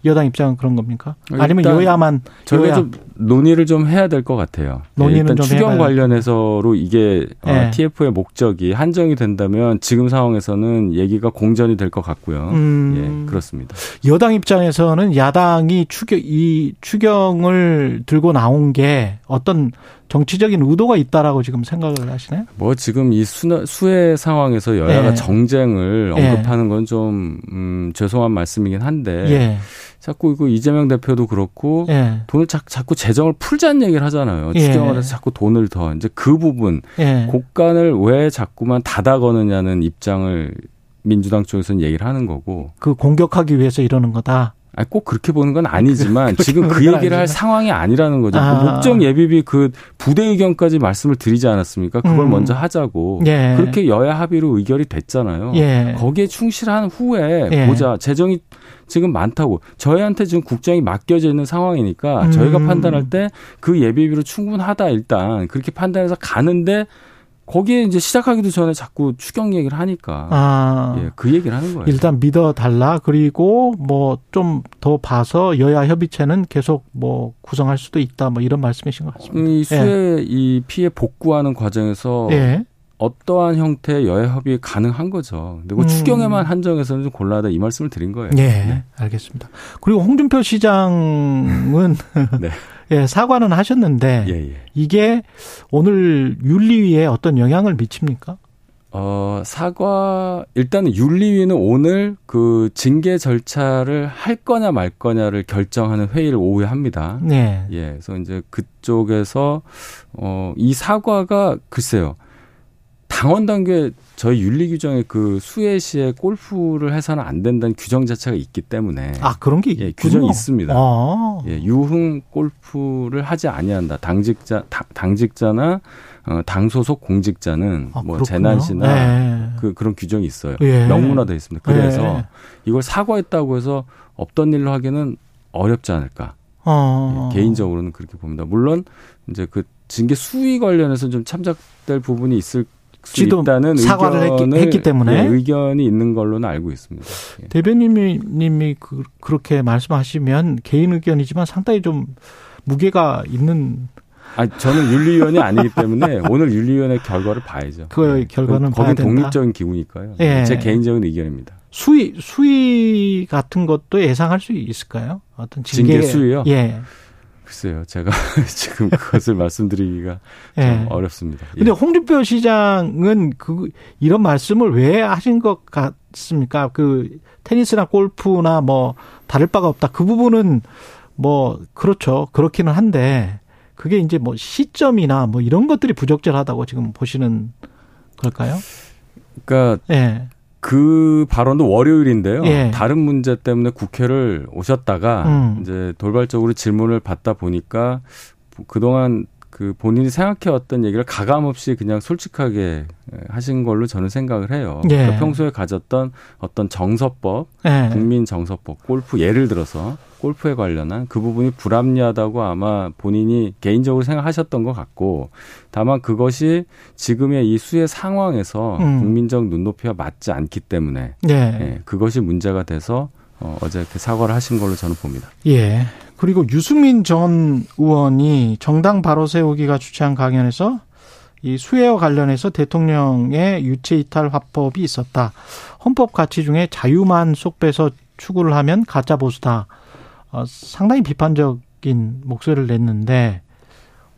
여당 입장은 그런 겁니까? 아니면 여야만 저희가 여야. 좀 논의를 좀 해야 될 것 같아요. 예, 논의는 일단 추경 관련해서로 이게 네. 어, TF의 목적이 한정이 된다면 지금 상황에서는 얘기가 공전이 될 것 같고요. 음. 예, 그렇습니다. 여당 입장에서는 야당이 추경 이 추경을 들고 나온 게 어떤 정치적인 의도가 있다라고 지금 생각을 하시나요? 뭐 지금 이 수, 수해 상황에서 여야가 예. 정쟁을 예. 언급하는 건좀 음, 죄송한 말씀이긴 한데 예. 자꾸 이거 이재명 대표도 그렇고 예. 돈을 자, 자꾸 재정을 풀자는 얘기를 하잖아요. 예. 추경을 해서 자꾸 돈을 더 이제 그 부분 예. 곡간을 왜 자꾸만 닫아 거느냐는 입장을 민주당 쪽에서는 얘기를 하는 거고 그 공격하기 위해서 이러는 거다. 아니, 꼭 그렇게 보는 건 아니지만 지금 그 얘기를 할 상황이 아니라는 거죠. 그 아. 그 목적 예비비 그 부대 의견까지 말씀을 드리지 않았습니까? 그걸 음. 먼저 하자고. 예. 그렇게 여야 합의로 의결이 됐잖아요. 예. 거기에 충실한 후에 예. 보자. 재정이 지금 많다고. 저희한테 지금 국정이 맡겨져 있는 상황이니까 음. 저희가 판단할 때 그 예비비로 충분하다 일단 그렇게 판단해서 가는데 거기에 이제 시작하기도 전에 자꾸 추경 얘기를 하니까 아, 예, 그 얘기를 하는 거예요. 일단 믿어 달라 그리고 뭐 좀 더 봐서 여야 협의체는 계속 뭐 구성할 수도 있다 뭐 이런 말씀이신 것 같습니다. 음, 이 수해 예. 이 피해 복구하는 과정에서 예. 어떠한 형태의 여야 협의 가능한 거죠. 그리고 음. 추경에만 한정해서는 좀 곤란하다 이 말씀을 드린 거예요. 예, 네. 알겠습니다. 그리고 홍준표 시장은 네. 예, 사과는 하셨는데 예, 예. 이게 오늘 윤리위에 어떤 영향을 미칩니까? 어, 사과, 일단 윤리위는 오늘 그 징계 절차를 할 거냐 말 거냐를 결정하는 회의를 오후에 합니다. 네. 예, 그래서 이제 그쪽에서, 어, 이 사과가 글쎄요. 당원 단계 저희 윤리 규정에 그 수혜 시에 골프를 해서는 안 된다는 규정 자체가 있기 때문에 아 그런 게 예, 규정이 있습니다. 아. 예, 유흥 골프를 하지 아니한다. 당직자 당, 직자나 어, 당 소속 공직자는 아, 뭐 재난시나 네. 그 그런 규정이 있어요. 예. 명문화돼 있습니다. 그래서 예. 이걸 사과했다고 해서 없던 일로 하기는 어렵지 않을까. 아. 예, 개인적으로는 그렇게 봅니다. 물론 이제 그 징계 수위 관련해서 좀 참작될 부분이 있을 수 있다는 사과를 했기, 했기, 때문에 예, 의견이 있는 걸로는 알고 있습니다. 예. 대변인님이 님이 그, 그렇게 말씀하시면 개인 의견이지만 상당히 좀 무게가 있는 아, 저는 윤리위원이 아니기 때문에 오늘 윤리위원회 결과를 봐야죠. 그 예. 결과는 거기 독립적인 기구니까요. 예. 제 개인적인 의견입니다. 수위 수위 같은 것도 예상할 수 있을까요? 어떤 징계, 징계 수위요? 예. 글쎄요, 제가 지금 그것을 말씀드리기가 예. 좀 어렵습니다. 예. 근데 홍준표 시장은 그 이런 말씀을 왜 하신 것 같습니까? 그 테니스나 골프나 뭐 다를 바가 없다. 그 부분은 뭐 그렇죠. 그렇기는 한데 그게 이제 뭐 시점이나 뭐 이런 것들이 부적절하다고 지금 보시는 걸까요? 그러니까 예. 그 발언도 월요일인데요. 예. 다른 문제 때문에 국회를 오셨다가 음. 이제 돌발적으로 질문을 받다 보니까 그동안 그 본인이 생각해왔던 얘기를 가감 없이 그냥 솔직하게 하신 걸로 저는 생각을 해요. 예. 그러니까 평소에 가졌던 어떤 정서법, 예. 국민 정서법, 골프 예를 들어서 골프에 관련한 그 부분이 불합리하다고 아마 본인이 개인적으로 생각하셨던 것 같고 다만 그것이 지금의 이 수의 상황에서 음. 국민적 눈높이와 맞지 않기 때문에 예. 예, 그것이 문제가 돼서 어, 어제 이렇게 사과를 하신 걸로 저는 봅니다. 예. 그리고 유승민 전 의원이 정당 바로 세우기가 주최한 강연에서 이 수혜와 관련해서 대통령의 유체 이탈 화법이 있었다. 헌법 가치 중에 자유만 속배서 추구를 하면 가짜 보수다. 어, 상당히 비판적인 목소리를 냈는데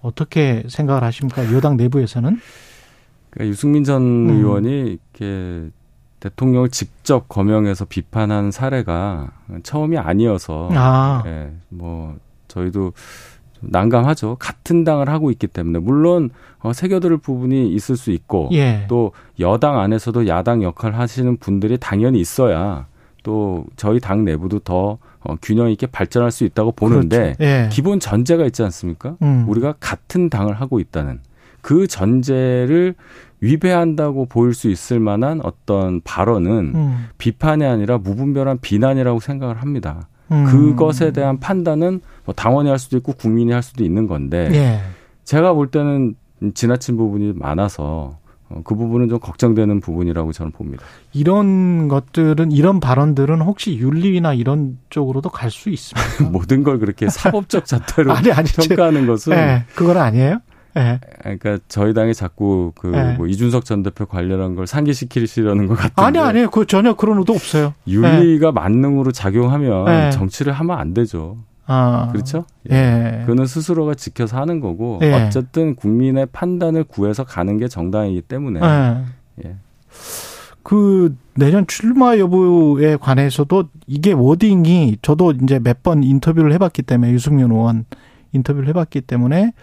어떻게 생각을 하십니까? 여당 내부에서는? 그러니까 유승민 전 음. 의원이 이렇게 대통령을 직접 거명해서 비판한 사례가 처음이 아니어서 아. 예, 뭐 저희도 난감하죠. 같은 당을 하고 있기 때문에 물론 어, 새겨들 부분이 있을 수 있고 예. 또 여당 안에서도 야당 역할 하시는 분들이 당연히 있어야 또 저희 당 내부도 더 어, 균형 있게 발전할 수 있다고 보는데 그렇죠. 예. 기본 전제가 있지 않습니까? 음. 우리가 같은 당을 하고 있다는 그 전제를 위배한다고 보일 수 있을 만한 어떤 발언은 음. 비판이 아니라 무분별한 비난이라고 생각을 합니다. 음. 그것에 대한 판단은 뭐 당원이 할 수도 있고 국민이 할 수도 있는 건데 예. 제가 볼 때는 지나친 부분이 많아서 어, 그 부분은 좀 걱정되는 부분이라고 저는 봅니다. 이런 것들은 이런 발언들은 혹시 윤리나 이런 쪽으로도 갈 수 있습니까? 모든 걸 그렇게 사법적 잣대로 아니, 아니, 평가하는 것은 네, 그건 아니에요? 네. 그러니까 저희 당이 자꾸 그 네. 뭐 이준석 전 대표 관련한 걸 상기시키시려는 것 같은데 아니 아니요 그 전혀 그런 의도 없어요. 윤리가 만능으로 작용하면 정치를 하면 안 되죠. 아. 그렇죠? 예. 예. 그는 스스로가 지켜서 하는 거고 예. 어쨌든 국민의 판단을 구해서 가는 게 정당이기 때문에 예. 예. 그 내년 출마 여부에 관해서도 이게 워딩이 저도 이제 몇 번 인터뷰를 해봤기 때문에 유승민 의원 인터뷰를 해봤기 때문에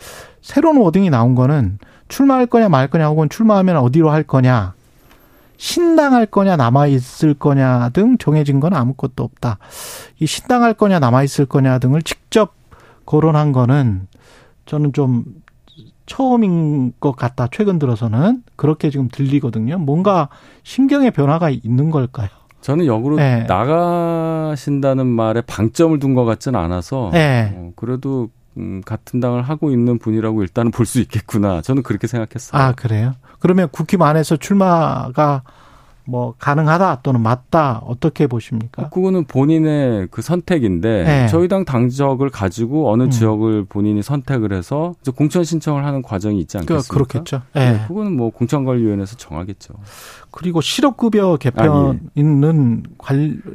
새로운 워딩이 나온 거는 출마할 거냐 말 거냐 혹은 출마하면 어디로 할 거냐 신당할 거냐 남아 있을 거냐 등 정해진 건 아무것도 없다. 이 신당할 거냐 남아 있을 거냐 등을 직접 거론한 거는 저는 좀 처음인 것 같다. 최근 들어서는 그렇게 지금 들리거든요. 뭔가 신경의 변화가 있는 걸까요? 저는 역으로 네. 나가신다는 말에 방점을 둔 것 같지는 않아서 네. 어, 그래도 음, 같은 당을 하고 있는 분이라고 일단은 볼 수 있겠구나. 저는 그렇게 생각했어요. 아 그래요? 그러면 국힘 안에서 출마가 뭐 가능하다 또는 맞다 어떻게 보십니까? 그거는 본인의 그 선택인데 네. 저희 당 당적을 가지고 어느 음. 지역을 본인이 선택을 해서 공천 신청을 하는 과정이 있지 않겠습니까? 그렇겠죠. 네. 네. 그거는 뭐 공천관리위원회에서 정하겠죠. 그리고 실업급여 개편 있는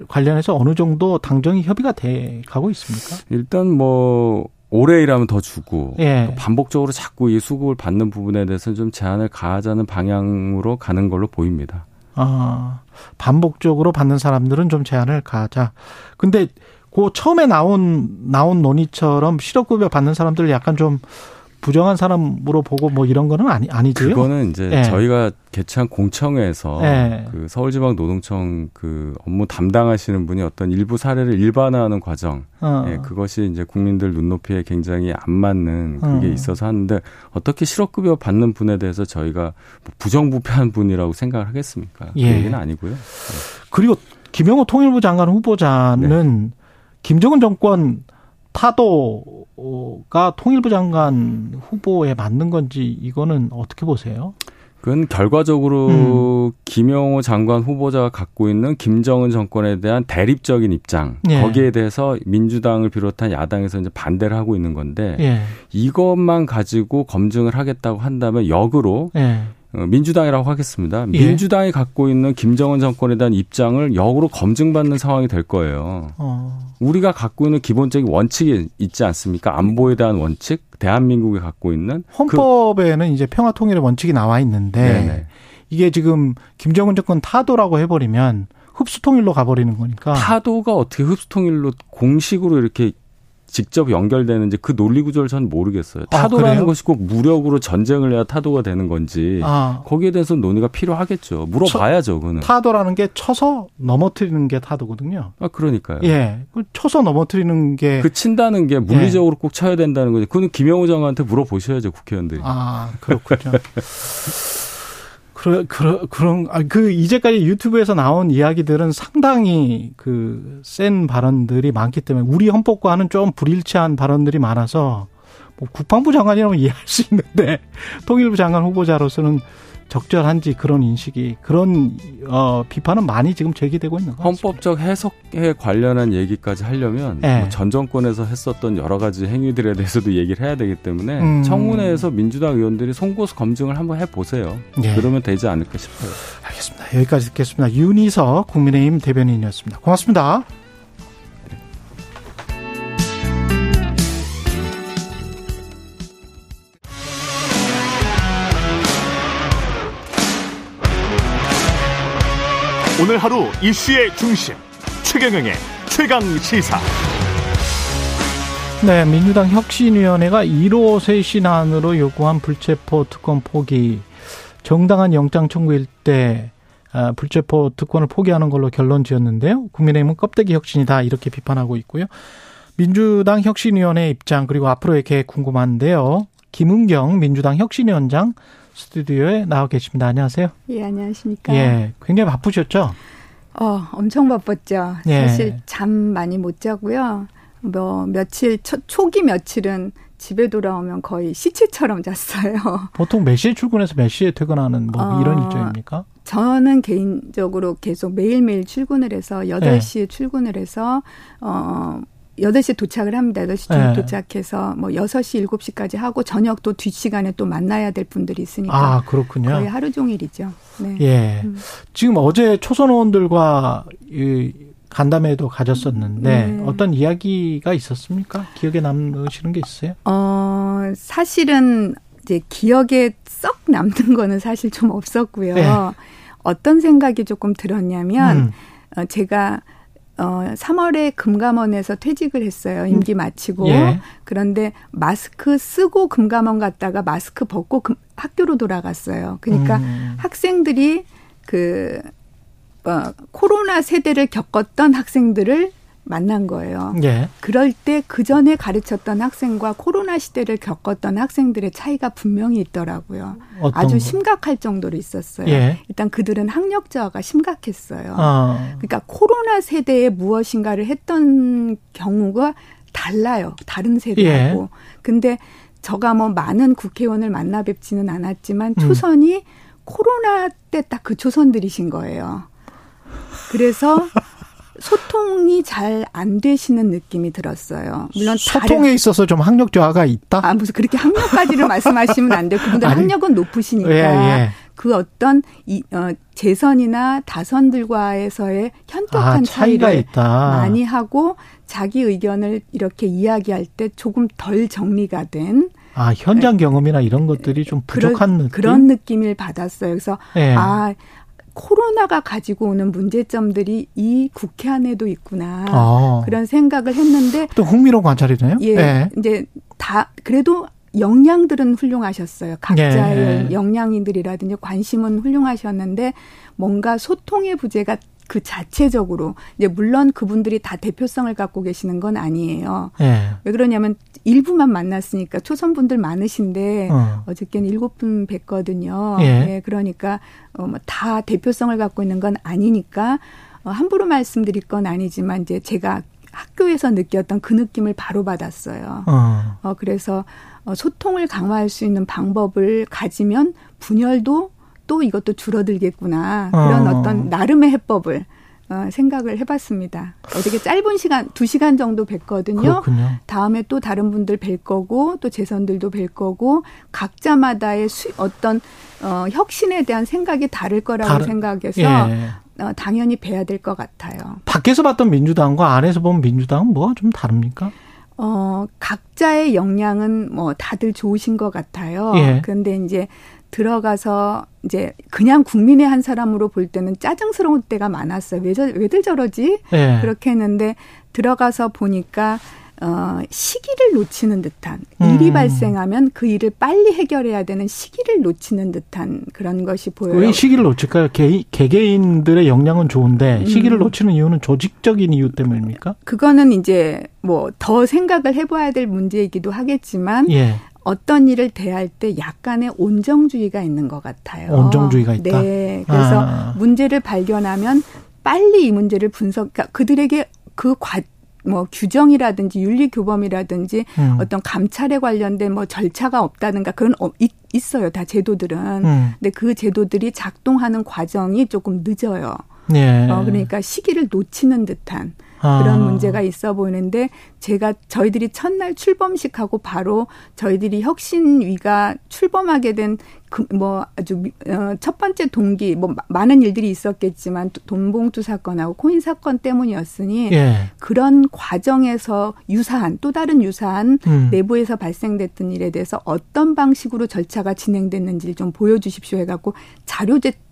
관련해서 어느 정도 당정이 협의가 돼 가고 있습니까? 일단 뭐 올해 일하면 더 주고 예. 반복적으로 자꾸 이 수급을 받는 부분에 대해서는 좀 제한을 가하자는 방향으로 가는 걸로 보입니다. 아, 반복적으로 받는 사람들은 좀 제한을 가하자. 근데 그 처음에 나온 나온 논의처럼 실업급여 받는 사람들 약간 좀 부정한 사람으로 보고 뭐 이런 거는 아니 아니죠. 그거는 이제 네. 저희가 개최한 공청회에서 네. 그 서울지방노동청 그 업무 담당하시는 분이 어떤 일부 사례를 일반화하는 과정, 어. 예, 그것이 이제 국민들 눈높이에 굉장히 안 맞는 그게 어. 있어서 하는데 어떻게 실업급여 받는 분에 대해서 저희가 뭐 부정부패한 분이라고 생각을 하겠습니까? 그 예. 그 얘기는 아니고요. 네. 그리고 김영호 통일부 장관 후보자는 네. 김정은 정권 타도가 통일부 장관 후보에 맞는 건지 이거는 어떻게 보세요? 그건 결과적으로 음. 김영호 장관 후보자가 갖고 있는 김정은 정권에 대한 대립적인 입장 예. 거기에 대해서 민주당을 비롯한 야당에서 이제 반대를 하고 있는 건데 예. 이것만 가지고 검증을 하겠다고 한다면 역으로 예. 어, 민주당이라고 하겠습니다. 예. 민주당이 갖고 있는 김정은 정권에 대한 입장을 역으로 검증받는 상황이 될 거예요. 어. 우리가 갖고 있는 기본적인 원칙이 있지 않습니까? 안보에 대한 원칙, 대한민국이 갖고 있는 그 헌법에는 그, 이제 평화 통일의 원칙이 나와 있는데 네네. 이게 지금 김정은 정권 타도라고 해버리면 흡수 통일로 가버리는 거니까 타도가 어떻게 흡수 통일로 공식으로 이렇게 직접 연결되는지 그 논리 구조를 전 모르겠어요. 아, 타도라는 아, 것이 꼭 무력으로 전쟁을 해야 타도가 되는 건지 아. 거기에 대해서 논의가 필요하겠죠. 물어봐야죠. 그는 타도라는 게 쳐서 넘어뜨리는 게 타도거든요. 아 그러니까요. 예, 그 쳐서 넘어뜨리는 게 그 친다는 게 물리적으로 예. 꼭 쳐야 된다는 거지. 그는 김영우 장관한테 물어보셔야죠 국회의원들이. 아 그렇군요. 그러, 그러, 그런, 아, 그, 이제까지 유튜브에서 나온 이야기들은 상당히 그, 센 발언들이 많기 때문에 우리 헌법과는 좀 불일치한 발언들이 많아서 뭐 국방부 장관이라면 이해할 수 있는데 통일부 장관 후보자로서는 적절한지 그런 인식이 그런 어 비판은 많이 지금 제기되고 있는 것 같습니다. 헌법적 해석에 관련한 얘기까지 하려면 네. 뭐전 정권에서 했었던 여러 가지 행위들에 대해서도 얘기를 해야 되기 때문에 음. 청문회에서 민주당 의원들이 송고수 검증을 한번 해보세요. 네. 그러면 되지 않을까 싶어요. 알겠습니다. 여기까지 듣겠습니다. 윤희석 국민의힘 대변인이었습니다. 고맙습니다. 오늘 하루 이슈의 중심 최경영의 최강 시사. 네, 민주당 혁신위원회가 1호 쇄신안으로 요구한 불체포 특권 포기, 정당한 영장 청구일 때 아, 불체포 특권을 포기하는 걸로 결론 지었는데요. 국민의힘은 껍데기 혁신이다 이렇게 비판하고 있고요. 민주당 혁신위원회 입장 그리고 앞으로의 계획 궁금한데요. 김은경 민주당 혁신위원장 스튜디오에 나와 계십니다. 안녕하세요. 예, 안녕하십니까. 예, 굉장히 바쁘셨죠? 어, 엄청 바빴죠. 예. 사실 잠 많이 못 자고요. 뭐 며칠 초, 초기 며칠은 집에 돌아오면 거의 시체처럼 잤어요. 보통 몇 시에 출근해서 몇 시에 퇴근하는 뭐 어, 이런 일정입니까? 저는 개인적으로 계속 매일매일 출근을 해서 8시에 네. 출근을 해서 어 8시에 도착을 합니다. 8시쯤 네. 도착해서 뭐 6시, 7시까지 하고 저녁 또 뒷시간에 또 만나야 될 분들이 있으니까. 아, 그렇군요. 거의 하루 종일이죠. 네. 예. 음. 지금 어제 초선 의원들과 이 간담회도 가졌었는데 네. 어떤 이야기가 있었습니까? 기억에 남으시는 게 있어요? 어, 사실은 이제 기억에 썩 남는 거는 사실 좀 없었고요. 네. 어떤 생각이 조금 들었냐면 음. 어, 제가 어 3월에 금감원에서 퇴직을 했어요. 임기 마치고. 예. 그런데 마스크 쓰고 금감원 갔다가 마스크 벗고 금, 학교로 돌아갔어요. 그러니까 음. 학생들이 그 어, 코로나 세대를 겪었던 학생들을 만난 거예요. 예. 그럴 때 그 전에 가르쳤던 학생과 코로나 시대를 겪었던 학생들의 차이가 분명히 있더라고요. 아주 심각할 정도로 있었어요. 예. 일단 그들은 학력 저하가 심각했어요. 어. 그러니까 코로나 세대에 무엇인가를 했던 경우가 달라요. 다른 세대하고. 예. 근데 저가 뭐 많은 국회의원을 만나 뵙지는 않았지만 음. 초선이 음. 코로나 때 딱 그 초선들이신 거예요. 그래서 소통이 잘 안 되시는 느낌이 들었어요. 물론 소통에 있어서 좀 학력 저하가 있다. 아 무슨 그렇게 학력까지를 말씀하시면 안 돼요. 그분들 아니, 학력은 높으시니까 예, 예. 그 어떤 이 어, 재선이나 다선들과에서의 현격한 아, 차이를 있다. 많이 하고 자기 의견을 이렇게 이야기할 때 조금 덜 정리가 된 아, 현장 경험이나 이런 것들이 좀 부족한 그런, 느낌? 그런 느낌을 받았어요. 그래서, 예. 아, 코로나가 가지고 오는 문제점들이 이 국회 안에도 있구나 아. 그런 생각을 했는데 또 흥미로운 관찰이네요. 예, 네. 이제 다 그래도 역량들은 훌륭하셨어요. 각자의 네. 역량인들이라든지 관심은 훌륭하셨는데 뭔가 소통의 부재가 그 자체적으로 이제 물론 그분들이 다 대표성을 갖고 계시는 건 아니에요. 네. 왜 그러냐면 일부만 만났으니까 초선분들 많으신데 어. 어저께는 일곱 분 뵀거든요. 예. 네, 그러니까 어 뭐다 대표성을 갖고 있는 건 아니니까 어, 함부로 말씀드릴 건 아니지만 이제 제가 학교에서 느꼈던 그 느낌을 바로 받았어요. 어, 어 그래서 어, 소통을 강화할 수 있는 방법을 가지면 분열도 또 이것도 줄어들겠구나. 그런 어. 떤 나름의 해법을 어, 생각을 해봤습니다. 어떻게 짧은 시간, 두 시간 정도 뵀거든요. 그렇군요. 다음에 또 다른 분들 뵐 거고, 또 재선들도 뵐 거고, 각자마다의 수, 어떤, 어, 혁신에 대한 생각이 다를 거라고 다른, 생각해서, 예. 어, 당연히 뵈야 될 것 같아요. 밖에서 봤던 민주당과 안에서 본 민주당은 뭐가 좀 다릅니까? 어, 각자의 역량은 뭐 다들 좋으신 것 같아요. 예. 그런데 이제 들어가서 이제 그냥 국민의 한 사람으로 볼 때는 짜증스러운 때가 많았어요. 왜 저, 왜들 저러지? 네. 그렇게 했는데 들어가서 보니까 어, 시기를 놓치는 듯한 일이 음. 발생하면 그 일을 빨리 해결해야 되는 시기를 놓치는 듯한 그런 것이 보여요. 왜 시기를 놓칠까요? 개, 개개인들의 역량은 좋은데 음. 시기를 음. 놓치는 이유는 조직적인 이유 때문입니까? 그거는 이제 뭐 더 생각을 해봐야 될 문제이기도 하겠지만 예. 어떤 일을 대할 때 약간의 온정주의가 있는 것 같아요. 온정주의가 있다. 네. 그래서 아. 문제를 발견하면 빨리 이 문제를 분석, 그러니까 그들에게 그 과, 뭐 규정이라든지 윤리 교범이라든지 음. 어떤 감찰에 관련된 뭐 절차가 없다든가 그런 어, 있, 있어요. 다 제도들은. 음. 근데 그 제도들이 작동하는 과정이 조금 늦어요. 네. 어, 그러니까 시기를 놓치는 듯한 그런 아. 문제가 있어 보이는데 제가 저희들이 첫날 출범식하고 바로 저희들이 혁신위가 출범하게 된 그 뭐 아주 어, 첫 번째 동기 뭐 많은 일들이 있었겠지만 돈봉투 사건하고 코인 사건 때문이었으니 예. 그런 과정에서 유사한 또 다른 유사한 음. 내부에서 발생됐던 일에 대해서 어떤 방식으로 절차가 진행됐는지를 좀 보여주십시오 해갖고 자료제 어,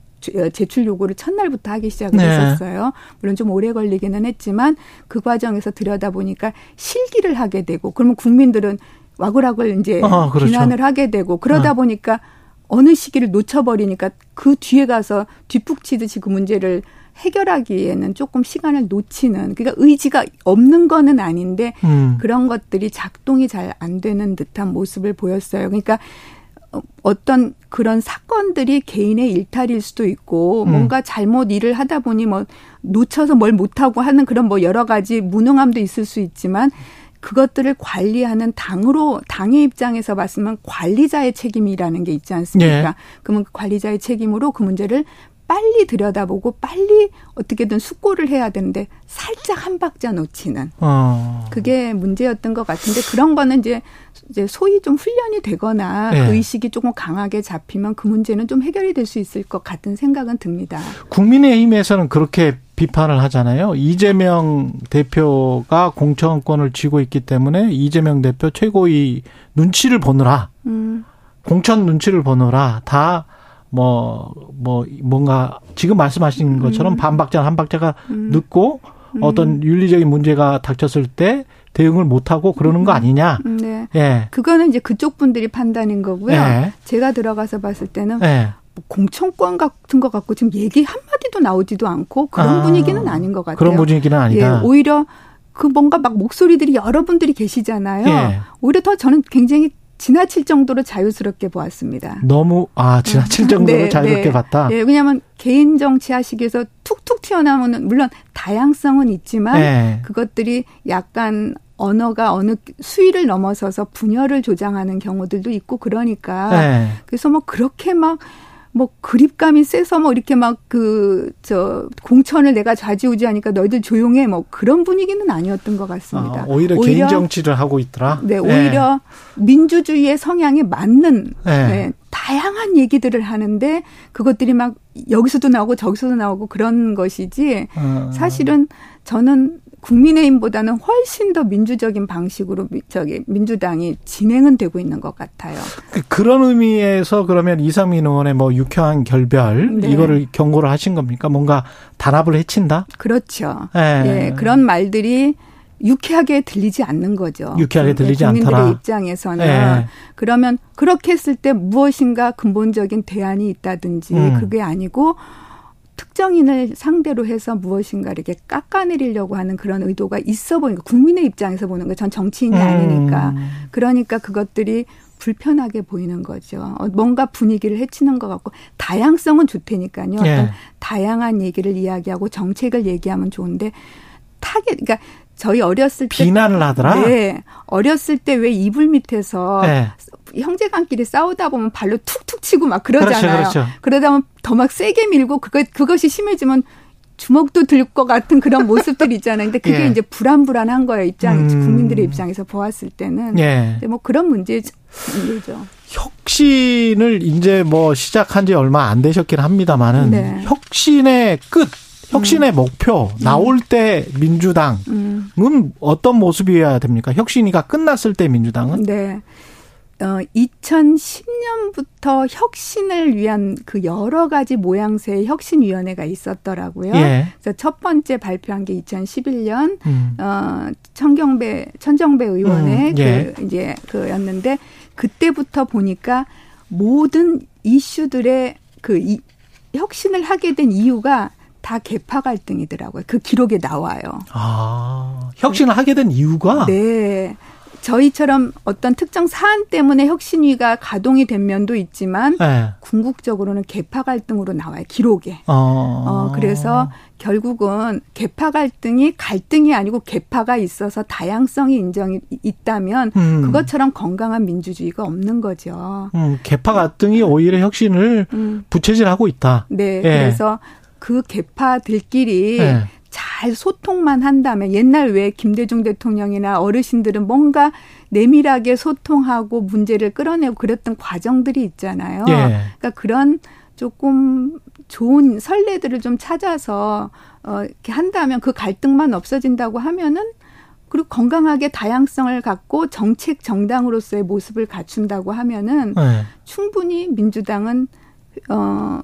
제출 요구를 첫날부터 하기 시작을 네. 했었어요. 물론 좀 오래 걸리기는 했지만 그 과정에서 들여다 보니까 실기를 하게 되고 그러면 국민들은 와글와글 이제 아, 그렇죠. 비난을 하게 되고 그러다 아. 보니까 어느 시기를 놓쳐버리니까 그 뒤에 가서 뒷북치듯이 그 문제를 해결하기에는 조금 시간을 놓치는 그러니까 의지가 없는 거는 아닌데 음. 그런 것들이 작동이 잘 안 되는 듯한 모습을 보였어요. 그러니까 어떤 그런 사건들이 개인의 일탈일 수도 있고 음. 뭔가 잘못 일을 하다 보니 뭐 놓쳐서 뭘 못하고 하는 그런 뭐 여러 가지 무능함도 있을 수 있지만 그것들을 관리하는 당으로 당의 입장에서 봤으면 관리자의 책임이라는 게 있지 않습니까? 네. 그러면 그 관리자의 책임으로 그 문제를 빨리 들여다보고 빨리 어떻게든 숙고를 해야 되는데 살짝 한 박자 놓치는 어. 그게 문제였던 것 같은데 그런 거는 이제 이제 소위 좀 훈련이 되거나 네. 그 의식이 조금 강하게 잡히면 그 문제는 좀 해결이 될 수 있을 것 같은 생각은 듭니다. 국민의힘에서는 그렇게 비판을 하잖아요. 이재명 대표가 공천권을 쥐고 있기 때문에 이재명 대표 최고위 눈치를 보느라 음. 공천 눈치를 보느라 다 뭐, 뭐, 뭔가, 지금 말씀하신 것처럼 음. 반 박자, 한 박자가 음. 늦고, 음. 어떤 윤리적인 문제가 닥쳤을 때 대응을 못하고 그러는 거 아니냐. 음, 네. 예. 그거는 이제 그쪽 분들이 판단인 거고요. 예. 제가 들어가서 봤을 때는 예. 뭐 공천권 같은 거 갖고 지금 얘기 한마디도 나오지도 않고 그런 아, 분위기는 아닌 것 같아요. 그런 분위기는 아니다. 예, 오히려 그 뭔가 막 목소리들이 여러분들이 계시잖아요. 예. 오히려 더 저는 굉장히 지나칠 정도로 자유스럽게 보았습니다. 너무 아 지나칠 음. 정도로 네, 자유롭게 네. 봤다. 예, 왜냐하면 개인 정치 하시기 위해서 툭툭 튀어나오는 물론 다양성은 있지만 네. 그것들이 약간 언어가 어느 수위를 넘어서서 분열을 조장하는 경우들도 있고 그러니까 네. 그래서 뭐 그렇게 막 뭐 그립감이 세서 뭐 이렇게 막 그 저 공천을 내가 좌지우지하니까 너희들 조용해 뭐 그런 분위기는 아니었던 것 같습니다. 아, 오히려, 오히려, 개인 정치를 하고 있더라. 네, 오히려 네. 민주주의의 성향에 맞는 네. 네, 다양한 얘기들을 하는데 그것들이 막 여기서도 나오고 저기서도 나오고 그런 것이지 어. 사실은 저는 국민의힘보다는 훨씬 더 민주적인 방식으로 저기 민주당이 진행은 되고 있는 것 같아요. 그, 그런 의미에서 그러면 이상민 의원의 뭐 유쾌한 결별 네. 이거를 경고를 하신 겁니까? 뭔가 단합을 해친다? 그렇죠. 네. 네. 그런 말들이 유쾌하게 들리지 않는 거죠. 유쾌하게 들리지 국민들의 않더라. 입장에서는 네. 그러면 그렇게 했을 때 무엇인가 근본적인 대안이 있다든지 음. 그게 아니고 특정인을 상대로 해서 무엇인가 이렇게 깎아내리려고 하는 그런 의도가 있어 보니까 국민의 입장에서 보는 거 전 정치인이 음. 아니니까 그러니까 그것들이 불편하게 보이는 거죠. 어, 뭔가 분위기를 해치는 것 같고 다양성은 좋다니까요. 어떤 예. 다양한 얘기를 이야기하고 정책을 얘기하면 좋은데 타겟 그러니까 저희 어렸을 때 비난을 하더라. 네, 어렸을 때 왜 이불 밑에서 네. 형제간끼리 싸우다 보면 발로 툭툭 치고 막 그러잖아요. 그렇죠, 그렇죠. 그러다 보면 더 막 세게 밀고 그것 그것이 심해지면 주먹도 들 것 같은 그런 모습들이 있잖아요. 근데 그게 예. 이제 불안불안한 거예요. 입장 음. 국민들의 입장에서 보았을 때는. 예. 뭐 그런 문제죠. 문제죠. 혁신을 이제 뭐 시작한 지 얼마 안 되셨긴 합니다만은 네. 혁신의 끝 혁신의 음. 목표 나올 음. 때 민주당은 음. 어떤 모습이어야 됩니까? 혁신이가 끝났을 때 민주당은? 네. 어, 2010년부터 혁신을 위한 그 여러 가지 모양새의 혁신위원회가 있었더라고요. 예. 그래서 첫 번째 발표한 게 2011년, 음. 어, 천경배, 천정배 의원의 음. 예. 그, 이제, 그였는데, 그때부터 보니까 모든 이슈들의 그 이, 혁신을 하게 된 이유가 다 개파 갈등이더라고요. 그 기록에 나와요. 아, 혁신을 하게 된 이유가? 네. 저희처럼 어떤 특정 사안 때문에 혁신위가 가동이 된 면도 있지만 네. 궁극적으로는 개파 갈등으로 나와요 기록에. 어. 어. 그래서 결국은 개파 갈등이 갈등이 아니고 개파가 있어서 다양성이 인정이 있다면 음. 그것처럼 건강한 민주주의가 없는 거죠. 음, 개파 갈등이 오히려 혁신을 음. 부채질하고 있다. 네. 예. 그래서 그 개파들끼리 네. 잘 소통만 한다면 옛날 왜 김대중 대통령이나 어르신들은 뭔가 내밀하게 소통하고 문제를 끌어내고 그랬던 과정들이 있잖아요. 예. 그러니까 그런 조금 좋은 선례들을 좀 찾아서 어 이렇게 한다면 그 갈등만 없어진다고 하면은 그리고 건강하게 다양성을 갖고 정책 정당으로서의 모습을 갖춘다고 하면은 네. 충분히 민주당은 어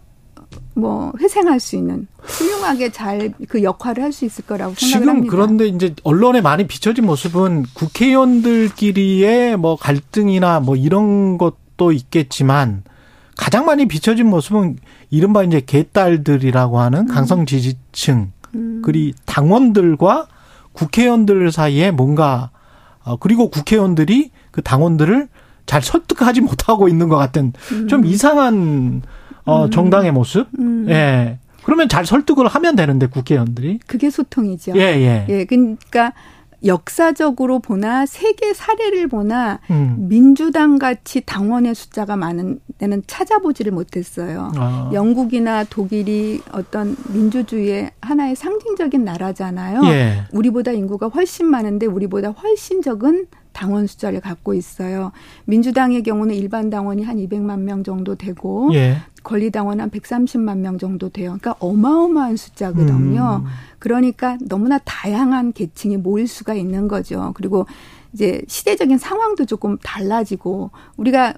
뭐 회생할 수 있는 훌륭하게 잘 그 역할을 할 수 있을 거라고 생각을 지금 합니다. 그런데 이제 언론에 많이 비춰진 모습은 국회의원들끼리의 뭐 갈등이나 뭐 이런 것도 있겠지만 가장 많이 비춰진 모습은 이른바 이제 개딸들이라고 하는 음. 강성 지지층 음. 그리고 당원들과 국회의원들 사이에 뭔가 어 그리고 국회의원들이 그 당원들을 잘 설득하지 못하고 있는 것 같은 음. 좀 이상한 어, 음. 정당의 모습. 음. 예. 그러면 잘 설득을 하면 되는데 국회의원들이 그게 소통이죠. 예, 예. 예, 그러니까 역사적으로 보나 세계 사례를 보나 음. 민주당 같이 당원의 숫자가 많은 데는 찾아보지를 못했어요. 아. 영국이나 독일이 어떤 민주주의의 하나의 상징적인 나라잖아요. 예. 우리보다 인구가 훨씬 많은데 우리보다 훨씬 적은 당원 숫자를 갖고 있어요. 민주당의 경우는 일반 당원이 한 200만 명 정도 되고 예. 권리 당원 한 130만 명 정도 돼요. 그러니까 어마어마한 숫자거든요. 음. 그러니까 너무나 다양한 계층이 모일 수가 있는 거죠. 그리고 이제 시대적인 상황도 조금 달라지고 우리가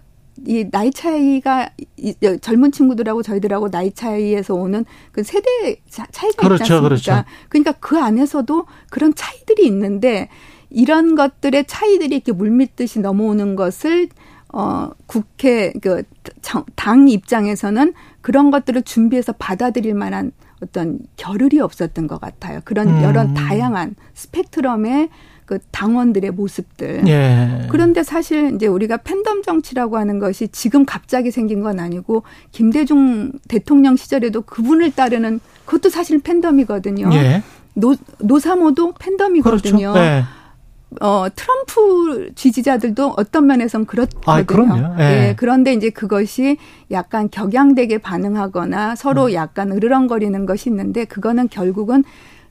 이 나이 차이가 이 젊은 친구들하고 저희들하고 나이 차이에서 오는 그 세대 차이가 그렇죠, 있지 않습니까? 그렇죠. 그러니까 그 안에서도 그런 차이들이 있는데 이런 것들의 차이들이 이렇게 물밀듯이 넘어오는 것을 어 국회 그 당 입장에서는 그런 것들을 준비해서 받아들일 만한 어떤 겨를이 없었던 것 같아요. 그런 음. 여러 다양한 스펙트럼의 그 당원들의 모습들. 예. 그런데 사실 이제 우리가 팬덤 정치라고 하는 것이 지금 갑자기 생긴 건 아니고 김대중 대통령 시절에도 그분을 따르는 그것도 사실 팬덤이거든요. 예. 노 노사모도 팬덤이거든요. 그렇죠. 네. 어, 트럼프 지지자들도 어떤 면에선 그렇거든요. 아, 그럼요. 예. 예. 그런데 이제 그것이 약간 격양되게 반응하거나 서로 음. 약간 으르렁거리는 것이 있는데 그거는 결국은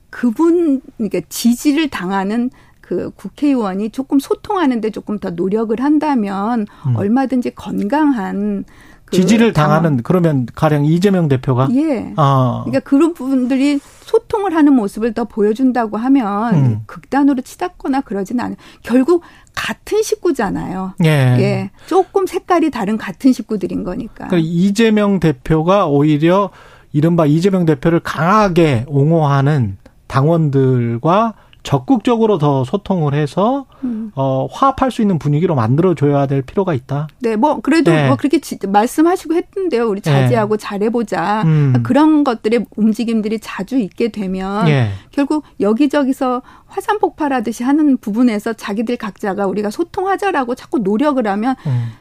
그분 그러니까 지지를 당하는 그 국회의원이 조금 소통하는데 조금 더 노력을 한다면 음. 얼마든지 건강한 그 지지를 당하는 그러면 가령 이재명 대표가 예. 아. 그러니까 그런 부분들이 소통을 하는 모습을 더 보여준다고 하면 음. 극단으로 치닫거나 그러지는 않아요. 결국 같은 식구잖아요. 예. 예. 조금 색깔이 다른 같은 식구들인 거니까. 그러니까 이재명 대표가 오히려 이른바 이재명 대표를 강하게 옹호하는 당원들과 적극적으로 더 소통을 해서 음. 어, 화합할 수 있는 분위기로 만들어줘야 될 필요가 있다. 네, 뭐 그래도 네. 뭐 그렇게 지, 말씀하시고 했던데요. 우리 자제하고 네. 잘해보자. 음. 그런 것들의 움직임들이 자주 있게 되면 네. 결국 여기저기서 화산 폭발하듯이 하는 부분에서 자기들 각자가 우리가 소통하자라고 자꾸 노력을 하면 음.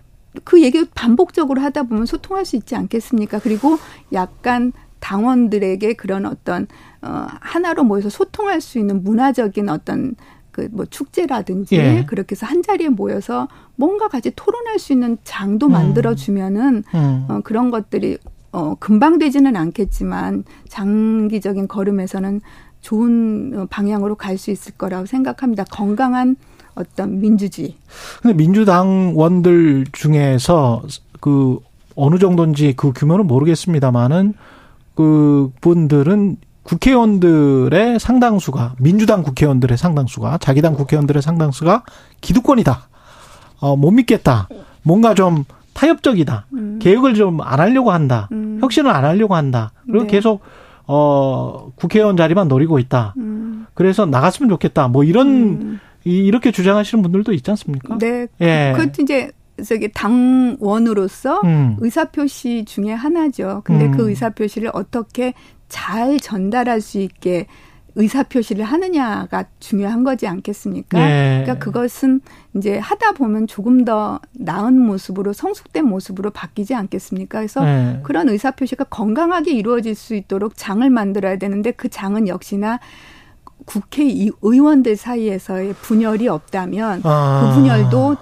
그 얘기 반복적으로 하다 보면 소통할 수 있지 않겠습니까? 그리고 약간 당원들에게 그런 어떤 어 하나로 모여서 소통할 수 있는 문화적인 어떤 그 뭐 축제라든지 예. 그렇게 해서 한 자리에 모여서 뭔가 같이 토론할 수 있는 장도 음. 만들어 주면은 음. 어 그런 것들이 어 금방 되지는 않겠지만 장기적인 걸음에서는 좋은 어, 방향으로 갈 수 있을 거라고 생각합니다. 건강한 어떤 민주주의. 근데 민주당원들 중에서 그 어느 정도인지 그 규모는 모르겠습니다만은 그 분들은 국회의원들의 상당수가 민주당 국회의원들의 상당수가 자기 당 국회의원들의 상당수가 기득권이다. 어, 못 믿겠다. 뭔가 좀 타협적이다. 음. 개혁을 좀 안 하려고 한다. 음. 혁신을 안 하려고 한다. 그리고 네. 계속 어 국회의원 자리만 노리고 있다. 음. 그래서 나갔으면 좋겠다. 뭐 이런 음. 이, 이렇게 주장하시는 분들도 있지 않습니까? 네. 예. 그것도 이제 저기 당원으로서 음. 의사표시 중에 하나죠. 근데 그 음. 그 의사표시를 어떻게 잘 전달할 수 있게 의사표시를 하느냐가 중요한 거지 않겠습니까? 네. 그러니까 그것은 이제 하다 보면 조금 더 나은 모습으로 성숙된 모습으로 바뀌지 않겠습니까? 그래서 네. 그런 의사표시가 건강하게 이루어질 수 있도록 장을 만들어야 되는데 그 장은 역시나 국회의원들 사이에서의 분열이 없다면 아. 그 분열도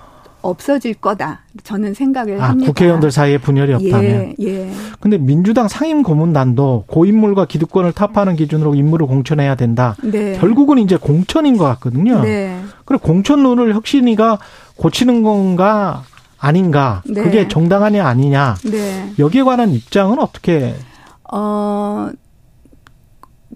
없어질 거다. 저는 생각을 아, 합니다. 국회의원들 사이에 분열이 없다면. 예, 예. 근데 민주당 상임 고문단도 고인물과 기득권을 타파하는 기준으로 인물을 공천해야 된다. 네. 결국은 이제 공천인 것 같거든요. 네. 그래 공천론을 혁신이가 고치는 건가 아닌가? 네. 그게 정당하냐 아니냐? 네. 여기에 관한 입장은 어떻게? 어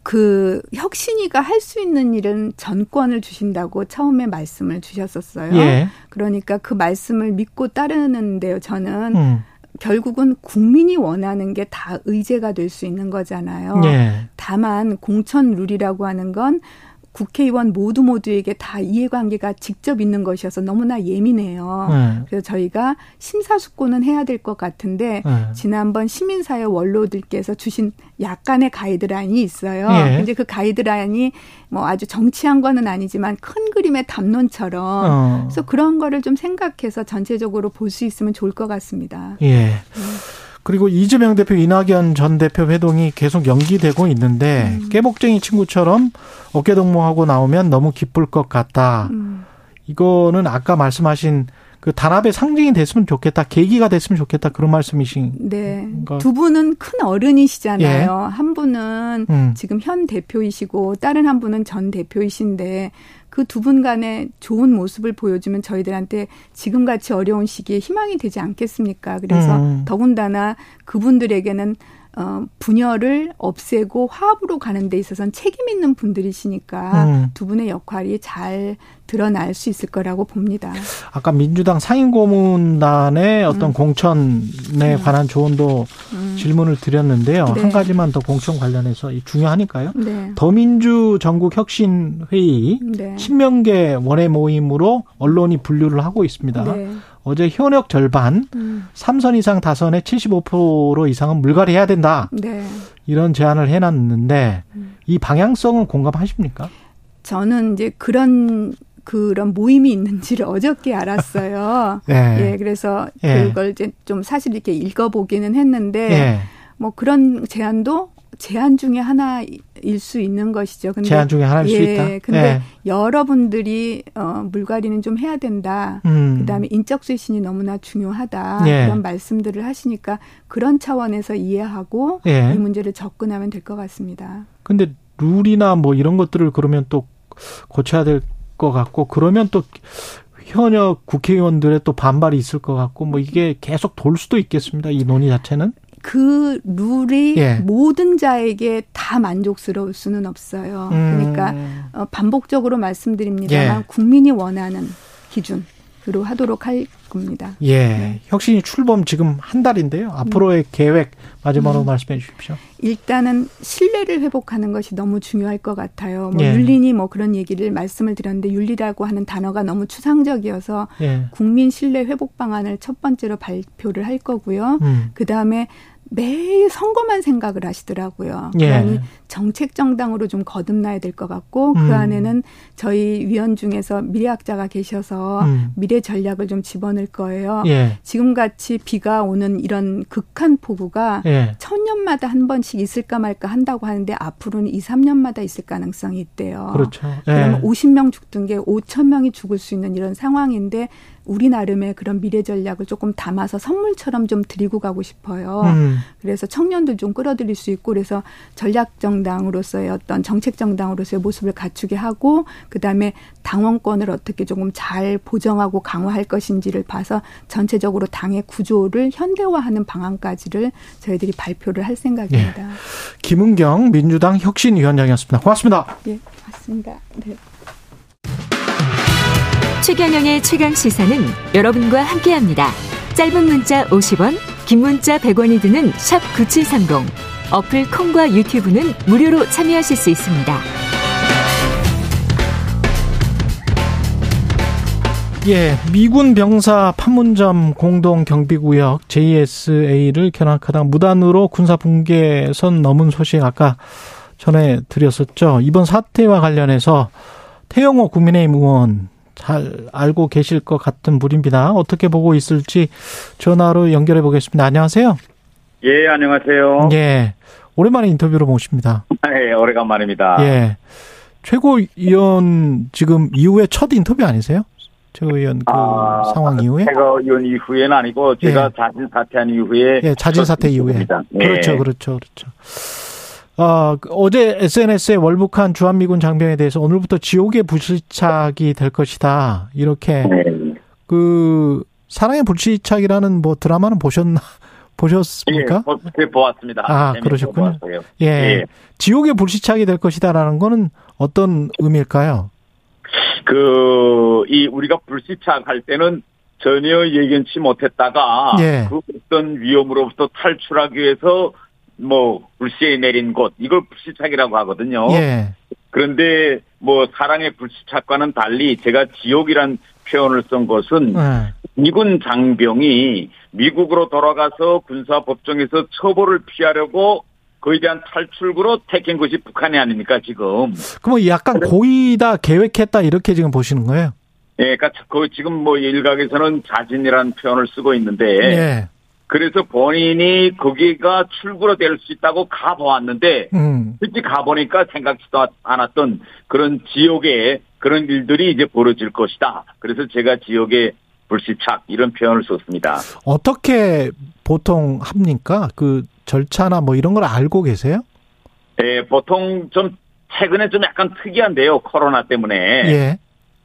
그 혁신이가 할 수 있는 일은 전권을 주신다고 처음에 말씀을 주셨었어요. 예. 그러니까 그 말씀을 믿고 따르는데요. 저는 음. 결국은 국민이 원하는 게 다 의제가 될 수 있는 거잖아요. 예. 다만 공천 룰이라고 하는 건 국회의원 모두 모두에게 다 이해관계가 직접 있는 것이어서 너무나 예민해요. 네. 그래서 저희가 심사숙고는 해야 될 것 같은데 네. 지난번 시민사회 원로들께서 주신 약간의 가이드라인이 있어요. 예. 이제 그 가이드라인이 뭐 아주 정치한 거는 아니지만 큰 그림의 담론처럼 어. 그래서 그런 거를 좀 생각해서 전체적으로 볼 수 있으면 좋을 것 같습니다. 예. 네. 그리고 이재명 대표, 이낙연 전 대표 회동이 계속 연기되고 있는데 음. 깨복쟁이 친구처럼 어깨 동무하고 나오면 너무 기쁠 것 같다. 음. 이거는 아까 말씀하신 그 단합의 상징이 됐으면 좋겠다, 계기가 됐으면 좋겠다 그런 말씀이신. 네. 두 분은 큰 어른이시잖아요. 예. 한 분은 음. 지금 현 대표이시고 다른 한 분은 전 대표이신데 그 두 분 간의 좋은 모습을 보여주면 저희들한테 지금 같이 어려운 시기에 희망이 되지 않겠습니까? 그래서 음. 더군다나 그분들에게는 어, 분열을 없애고 화합으로 가는 데 있어서는 책임 있는 분들이시니까 음. 두 분의 역할이 잘 드러날 수 있을 거라고 봅니다. 아까 민주당 상임고문단의 어떤 음. 공천에 음. 관한 조언도 음. 질문을 드렸는데요. 네. 한 가지만 더 공천 관련해서 중요하니까요. 네. 더민주 전국혁신회의 네. 친명계 원외 모임으로 언론이 분류를 하고 있습니다. 네. 어제 현역 절반, 음. 3선 이상 다선의 75% 이상은 물갈이해야 된다. 네. 이런 제안을 해놨는데 음. 이 방향성은 공감하십니까? 저는 이제 그런 그런 모임이 있는지를 어저께 알았어요. 네. 예, 그래서 예. 그걸 이제 좀 사실 이렇게 읽어보기는 했는데 예. 뭐 그런 제안도 제안 중에 하나일 수 있는 것이죠. 근데 제안 중에 하나일 예, 수 있다. 근데 예. 여러분들이 어 물갈이는 좀 해야 된다. 음. 그다음에 인적 쇄신이 너무나 중요하다. 예. 그런 말씀들을 하시니까 그런 차원에서 이해하고 예. 이 문제를 접근하면 될 것 같습니다. 근데 룰이나 뭐 이런 것들을 그러면 또 고쳐야 될 것 같고 그러면 또 현역 국회의원들의 또 반발이 있을 것 같고 뭐 이게 계속 돌 수도 있겠습니다. 이 논의 자체는. 그 룰이 예. 모든 자에게 다 만족스러울 수는 없어요. 음. 그러니까 어, 반복적으로 말씀드립니다만 예. 국민이 원하는 기준으로 하도록 할 겁니다. 예. 네. 혁신이 출범 지금 한 달인데요. 앞으로의 음. 계획 마지막으로 음. 말씀해 주십시오. 일단은 신뢰를 회복하는 것이 너무 중요할 것 같아요. 뭐 예. 윤리니 뭐 그런 얘기를 말씀을 드렸는데 윤리라고 하는 단어가 너무 추상적이어서 예. 국민 신뢰 회복 방안을 첫 번째로 발표를 할 거고요. 음. 그 다음에 매일 선거만 생각을 하시더라고요. 예. 정책 정당으로 좀 거듭나야 될 것 같고 그 음. 그 안에는 저희 위원 중에서 미래학자가 계셔서 음. 미래 전략을 좀 집어넣을 거예요. 예. 지금 같이 비가 오는 이런 극한 폭우가 예. 천년마다 한 번씩 있을까 말까 한다고 하는데 앞으로는 2, 3년마다 있을 가능성이 있대요. 그렇죠. 그러면 50명 예. 죽던 게 5천 명이 죽을 수 있는 이런 상황인데 우리 나름의 그런 미래 전략을 조금 담아서 선물처럼 좀 드리고 가고 싶어요. 음. 그래서 청년들 좀 끌어들일 수 있고 그래서 전략 정 당으로서의 어떤 정책 정당으로서의 모습을 갖추게 하고 그다음에 당원권을 어떻게 조금 잘 보정하고 강화할 것인지를 봐서 전체적으로 당의 구조를 현대화하는 방안까지를 저희들이 발표를 할 생각입니다. 예. 김은경 민주당 혁신위원장이었습니다. 고맙습니다. 예, 맞습니다. 네. 최경영의 최강 시사는 여러분과 함께합니다. 짧은 문자 50원, 긴 문자 100원이 드는 샵 9730. 어플 콩과 유튜브는 무료로 참여하실 수 있습니다. 예, 미군 병사 판문점 공동 경비구역 JSA를 견학하다 무단으로 군사 붕괴선 넘은 소식 아까 전해 드렸었죠. 이번 사태와 관련해서 태영호 국민의힘 의원 잘 알고 계실 것 같은 분입니다. 어떻게 보고 있을지 전화로 연결해 보겠습니다. 안녕하세요. 예, 안녕하세요. 예. 오랜만에 인터뷰로 모십니다. 예, 오래간만입니다. 예. 최고위원 지금 이후에 첫 인터뷰 아니세요? 최고위원 그 아, 상황 이후에? 최고위원 이후에는 아니고 제가 예. 자진 사퇴한 이후에. 예, 자진 사퇴 이후에. 예. 그렇죠, 그렇죠, 그렇죠. 어, 어제 SNS에 월북한 주한미군 장병에 대해서 오늘부터 지옥의 불시착이 될 것이다. 이렇게 네. 그 사랑의 불시착이라는 뭐 드라마는 보셨나 보셨습니까? 예, 보았습니다. 아, 그러셨군요. 예. 예. 지옥의 불시착이 될 것이다라는 거는 어떤 의미일까요? 그, 이, 우리가 불시착할 때는 전혀 예견치 못했다가, 예. 그 어떤 위험으로부터 탈출하기 위해서 뭐 불시에 내린 곳 이걸 불시착이라고 하거든요. 예. 그런데 뭐 사랑의 불시착과는 달리 제가 지옥이란 표현을 쓴 것은 네. 미군 장병이 미국으로 돌아가서 군사 법정에서 처벌을 피하려고 그에 대한 탈출구로 택한 것이 북한이 아닙니까 지금. 그럼 약간 고의다 계획했다 이렇게 지금 보시는 거예요? 예, 그러니까 그 지금 뭐 일각에서는 자진이라는 표현을 쓰고 있는데 예. 그래서 본인이 거기가 출구로 될 수 있다고 가보았는데 음. 솔직히 가보니까 생각지도 않았던 그런 지옥의 그런 일들이 이제 벌어질 것이다. 그래서 제가 지옥의 불시착 이런 표현을 썼습니다. 어떻게 보통 합니까? 그 절차나 뭐 이런 걸 알고 계세요? 예, 보통 좀 최근에 좀 약간 특이한데요. 코로나 때문에. 예.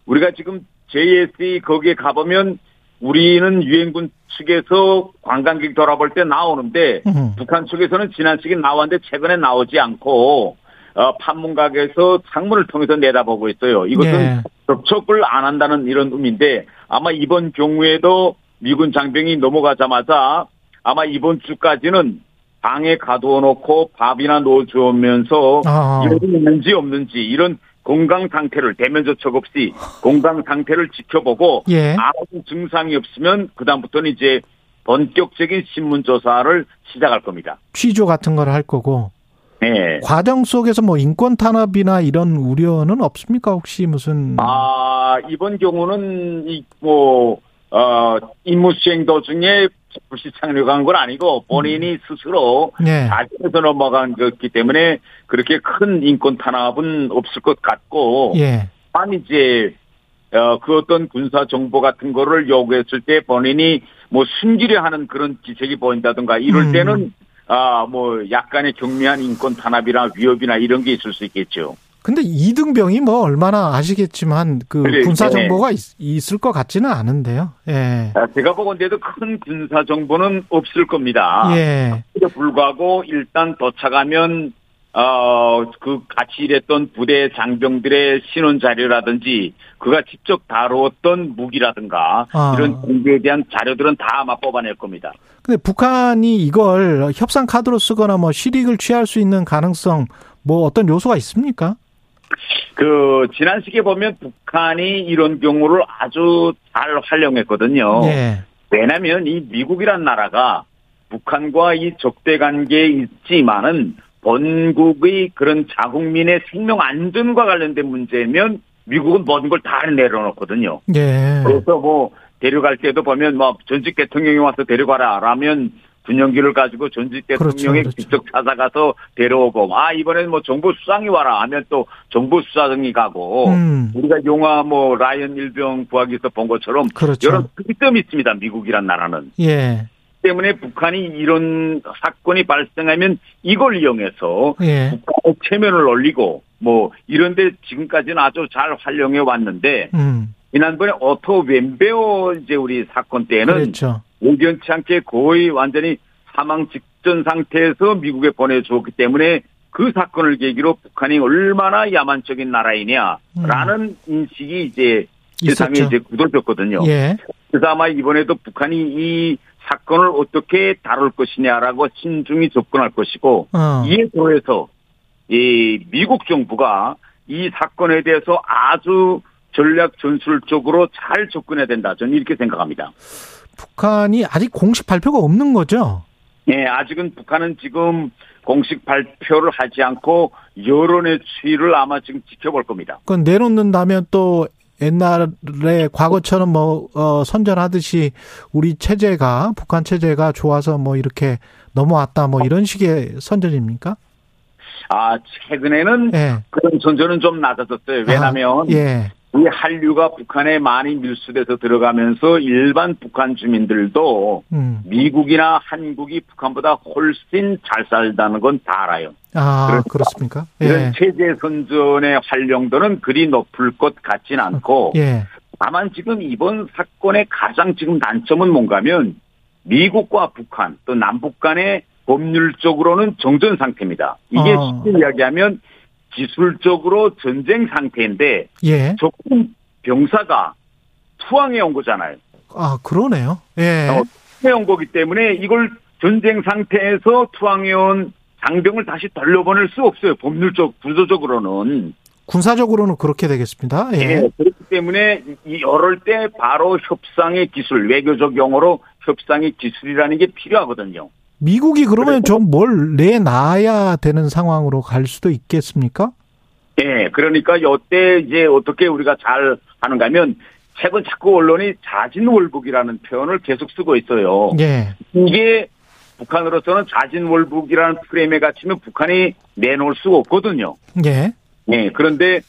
우리가 지금 JSE 거기에 가보면 우리는 유엔군 측에서 관광객 돌아볼 때 나오는데 음. 북한 측에서는 지난 시기 나왔는데 최근에 나오지 않고 어, 판문각에서 창문을 통해서 내다보고 있어요. 이것은 예. 접촉을 안 한다는 이런 의미인데 아마 이번 경우에도 미군 장병이 넘어가자마자 아마 이번 주까지는 방에 가두어 놓고 밥이나 넣어주면서 아. 이런 있는지 없는지 이런 건강 상태를 대면 접촉 없이 건강 상태를 지켜보고 예. 아무 증상이 없으면 그 다음부터는 이제 본격적인 신문 조사를 시작할 겁니다. 취조 같은 걸 할 거고. 네. 과정 속에서 뭐 인권 탄압이나 이런 우려는 없습니까? 혹시 무슨 아, 이번 경우는 이뭐 어, 임무 수행 도중에 불시 착륙한 건 아니고 본인이 음. 스스로 네. 자진해서 넘어간 거기 때문에 그렇게 큰 인권 탄압은 없을 것 같고 예. 한 이제 어, 그 어떤 군사 정보 같은 거를 요구했을 때 본인이 뭐 숨기려 하는 그런 기색이 보인다든가 이럴 음. 때는 아, 뭐 약간의 경미한 인권 탄압이나 위협이나 이런 게 있을 수 있겠죠. 근데 이등병이 뭐 얼마나 아시겠지만 그 그래, 군사 정보가 네. 있, 을것 같지는 않은데요. 예. 아, 제가 보건데도 큰 군사 정보는 없을 겁니다. 예. 불구하고 일단 도착하면 어, 그 같이 일했던 부대 장병들의 신원 자료라든지 그가 직접 다루었던 무기라든가 아. 이런 정보에 대한 자료들은 다 아마 뽑아낼 겁니다. 근데 북한이 이걸 협상 카드로 쓰거나 뭐 실익을 취할 수 있는 가능성 뭐 어떤 요소가 있습니까? 그 지난 시기에 보면 북한이 이런 경우를 아주 잘 활용했거든요. 네. 왜냐하면 이 미국이란 나라가 북한과 이 적대 관계에 있지만은 본국의 그런 자국민의 생명 안전과 관련된 문제면 미국은 모든 걸 다 내려놓거든요. 네. 그래서 뭐 데려갈 때도 보면 뭐 전직 대통령이 와서 데려가라 라면 전용기를 가지고 전직 대통령이 그렇죠, 그렇죠. 직접 찾아가서 데려오고 아 이번에는 뭐 정부 수상이 와라 하면 또 정부 수상이 가고 음. 우리가 영화 뭐 라이언 일병 구하기에서 본 것처럼 그렇죠. 여러 특점이 있습니다 미국이란 나라는 예. 때문에 북한이 이런 사건이 발생하면 이걸 이용해서 예. 북한의 체면을 올리고 뭐 이런데 지금까지는 아주 잘 활용해 왔는데 음. 지난번에 오토 웜비어 이제 우리 사건 때는 그렇죠. 의도치 않게 거의 완전히 사망 직전 상태에서 미국에 보내주었기 때문에 그 사건을 계기로 북한이 얼마나 야만적인 나라이냐라는 음. 인식이 이제 세상에 이제 굳어졌거든요. 예. 그래서 아마 이번에도 북한이 이 사건을 어떻게 다룰 것이냐라고 신중히 접근할 것이고 어. 이에 더해서 이 미국 정부가 이 사건에 대해서 아주 전략 전술적으로 잘 접근해야 된다. 저는 이렇게 생각합니다. 북한이 아직 공식 발표가 없는 거죠? 네, 아직은 북한은 지금 공식 발표를 하지 않고 여론의 추이를 아마 지금 지켜볼 겁니다. 그건 내놓는다면 또 옛날에 과거처럼 뭐 어, 선전하듯이 우리 체제가 북한 체제가 좋아서 뭐 이렇게 넘어왔다 뭐 이런 식의 선전입니까? 아 최근에는 예. 그런 선전은 좀 낮아졌어요. 왜냐하면 아, 예. 이 한류가 북한에 많이 밀수돼서 들어가면서 일반 북한 주민들도 음. 미국이나 한국이 북한보다 훨씬 잘 살다는 건 다 알아요. 아, 그렇습니까? 예. 이런 체제 선전의 활용도는 그리 높을 것 같진 않고 예. 다만 지금 이번 사건의 가장 지금 단점은 뭔가면 미국과 북한 또 남북 간의 법률적으로는 정전 상태입니다. 이게 어. 쉽게 이야기하면 기술적으로 전쟁 상태인데 예. 조금 병사가 투항해 온 거잖아요. 아 그러네요. 예. 어, 투항해 온 거기 때문에 이걸 전쟁 상태에서 투항해 온 장병을 다시 돌려보낼 수 없어요. 법률적 구조적으로는. 군사적으로는 그렇게 되겠습니다. 예. 네, 그렇기 때문에 이럴 때 바로 협상의 기술, 외교적 용어로 협상의 기술이라는 게 필요하거든요. 미국이 그러면 좀 뭘 내놔야 되는 상황으로 갈 수도 있겠습니까? 예, 그러니까 이때 이제 어떻게 우리가 잘 하는가 하면 최근 자꾸 언론이 자진월북이라는 표현을 계속 쓰고 있어요. 예. 이게 북한으로서는 자진월북이라는 프레임에 갇히면 북한이 내놓을 수가 없거든요. 예. 예. 그런데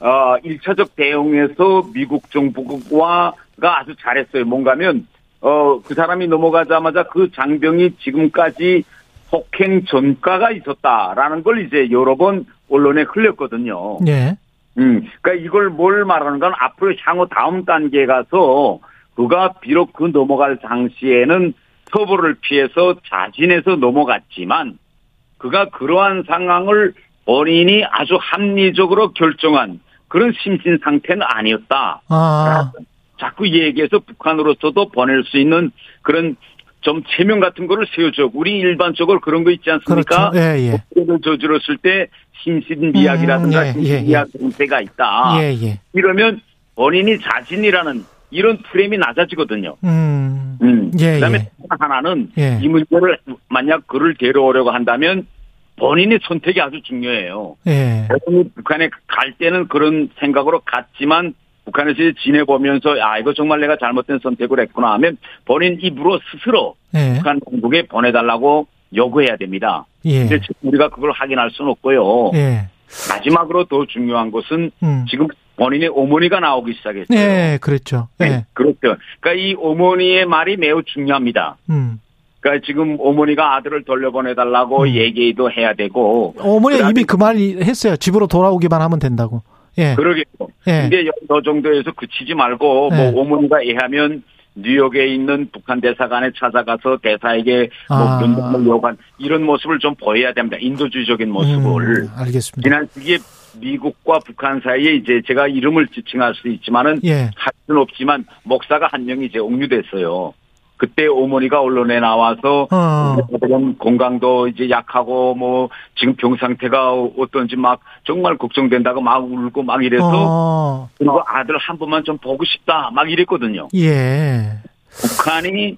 어 1차적 대응에서 미국 정부가 아주 잘했어요. 뭔가면 어 그 사람이 넘어가자마자 그 장병이 지금까지 폭행 전과가 있었다라는 걸 이제 여러 번 언론에 흘렸거든요. 예. 음, 그러니까 이걸 뭘 말하는 건 앞으로 향후 다음 단계에 가서 그가 비록 그 넘어갈 당시에는 처벌을 피해서 자진해서 넘어갔지만 그가 그러한 상황을 본인이 아주 합리적으로 결정한 그런 심신 상태는 아니었다. 아. 자꾸 얘기해서 북한으로서도 보낼 수 있는 그런 좀 체면 같은 거를 세워줘. 우리 일반적으로 그런 거 있지 않습니까? 그렇죠. 예, 예. 를 저질렀을 때 심신미약이라든가 음, 예, 심신미약 예, 상태가 있다. 예, 예. 이러면 본인이 자신이라는 이런 프레임이 낮아지거든요. 음, 음. 예, 그다음에 예. 하나는 예. 이 문제를 만약 그를 데려오려고 한다면 본인의 선택이 아주 중요해요. 예. 북한에 갈 때는 그런 생각으로 갔지만 북한에서 지내보면서 아 이거 정말 내가 잘못된 선택을 했구나 하면 본인 입으로 스스로 예. 북한 정국에 보내달라고 요구해야 됩니다. 예. 근데 우리가 그걸 확인할 수는 없고요. 예. 마지막으로 더 중요한 것은 음. 지금 본인의 어머니가 나오기 시작했어요. 네, 그렇죠. 네. 네. 그렇죠. 그러니까 이 어머니의 말이 매우 중요합니다. 음. 그러니까 지금 어머니가 아들을 돌려보내달라고 음. 얘기도 해야 되고. 어머니 이미 그 말이 했어요. 집으로 돌아오기만 하면 된다고. 예. 그러겠고. 예. 근데 저 정도에서 그치지 말고 뭐 예. 뭐 어머니가 애하면 뉴욕에 있는 북한 대사관에 찾아가서 대사에게 뭐 아. 요구한 이런 모습을 좀 보여야 됩니다. 인도주의적인 모습을. 음, 알겠습니다. 지난 이게 미국과 북한 사이에 이제 제가 이름을 지칭할 수 있지만은 예. 할 수는 없지만 목사가 한 명이 이제 옥류됐어요. 그때 어머니가 언론에 나와서 어. 건강도 이제 약하고 뭐 지금 병 상태가 어떤지 막 정말 걱정된다고 막 울고 막 이래서 어. 그리고 아들 한 번만 좀 보고 싶다 막 이랬거든요. 예. 북한이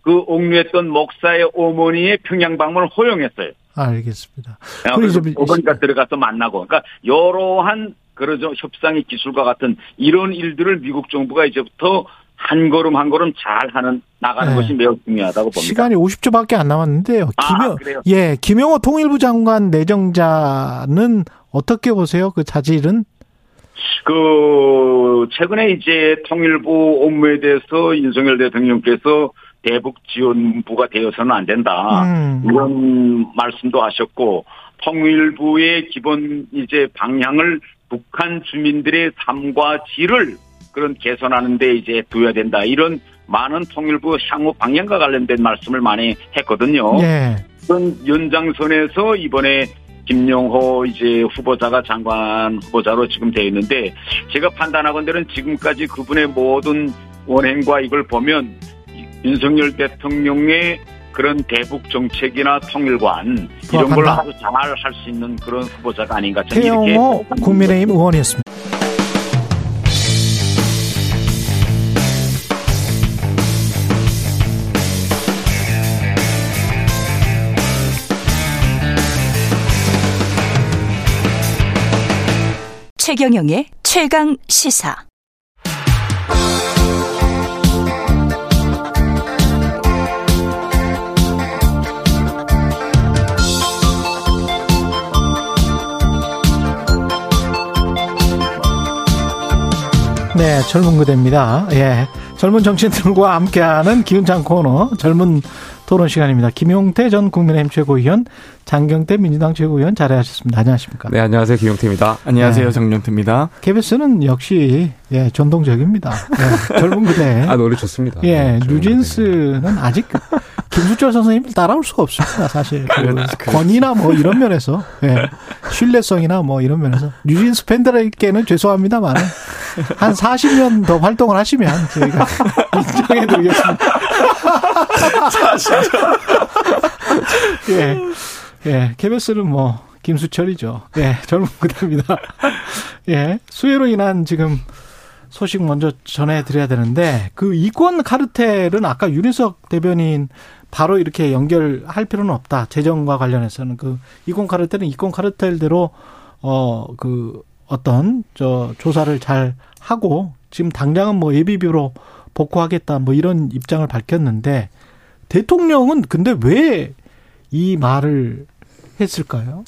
그 옥류했던 목사의 어머니의 평양 방문을 허용했어요. 알겠습니다. 그래서 어머니가 들어가서 만나고 그러니까 여러한 그러죠 협상의 기술과 같은 이런 일들을 미국 정부가 이제부터 한 걸음 한 걸음 잘 하는 나가는 네. 것이 매우 중요하다고 봅니다. 시간이 50초밖에 안 남았는데요. 아, 김영 예, 김영호 통일부 장관 내정자는 어떻게 보세요? 그 자질은? 그 최근에 이제 통일부 업무에 대해서 윤석열 대통령께서 대북 지원부가 되어서는 안 된다. 음. 이런 말씀도 하셨고 통일부의 기본 이제 방향을 북한 주민들의 삶과 질을 그런 개선하는 데 이제 두어야 된다. 이런 많은 통일부 향후 방향과 관련된 말씀을 많이 했거든요. 네. 그런 연장선에서 이번에 김용호 이제 후보자가 장관 후보자로 지금 되어 있는데 제가 판단하건대는 지금까지 그분의 모든 원행과 이걸 보면 윤석열 대통령의 그런 대북 정책이나 통일관 이런 걸 아주 잘 할 수 있는 그런 후보자가 아닌가 저는 이렇게 국민의힘 의원이었습니다. 최경영의 최강 시사. 네, 젊은 그대입니다. 예. 젊은 정치인들과 함께하는 기운찬 코너, 젊은 토론 시간입니다. 김용태 전 국민의힘 최고위원, 장경태 민주당 최고위원 자리하셨습니다. 안녕하십니까? 네, 안녕하세요. 김용태입니다. 안녕하세요. 네. 정용태입니다. KBS는 역시 예, 전동적입니다. 예, 젊은 그대. 아, 노래 좋습니다. 예, 네, 뉴진스는 아직 김수철 선생님을 따라올 수가 없습니다. 사실 그. 권위나 뭐 이런 면에서 예, 신뢰성이나 뭐 이런 면에서 뉴진스 팬들에게는 죄송합니다만 한 40년 더 활동을 하시면 저희가 인정해드리겠습니다. 40년. 예. 예, KBS는 뭐 김수철이죠. 예, 젊은 그대입니다. 예. 수해로 인한 지금 소식 먼저 전해드려야 되는데 그 이권 카르텔은 아까 윤희석 대변인 바로 이렇게 연결할 필요는 없다. 재정과 관련해서는 그 이권 카르텔은 이권 카르텔대로 어 그 어떤 저 조사를 잘 하고 지금 당장은 뭐 예비비로 복구하겠다 뭐 이런 입장을 밝혔는데 대통령은 근데 왜 이 말을 했을까요?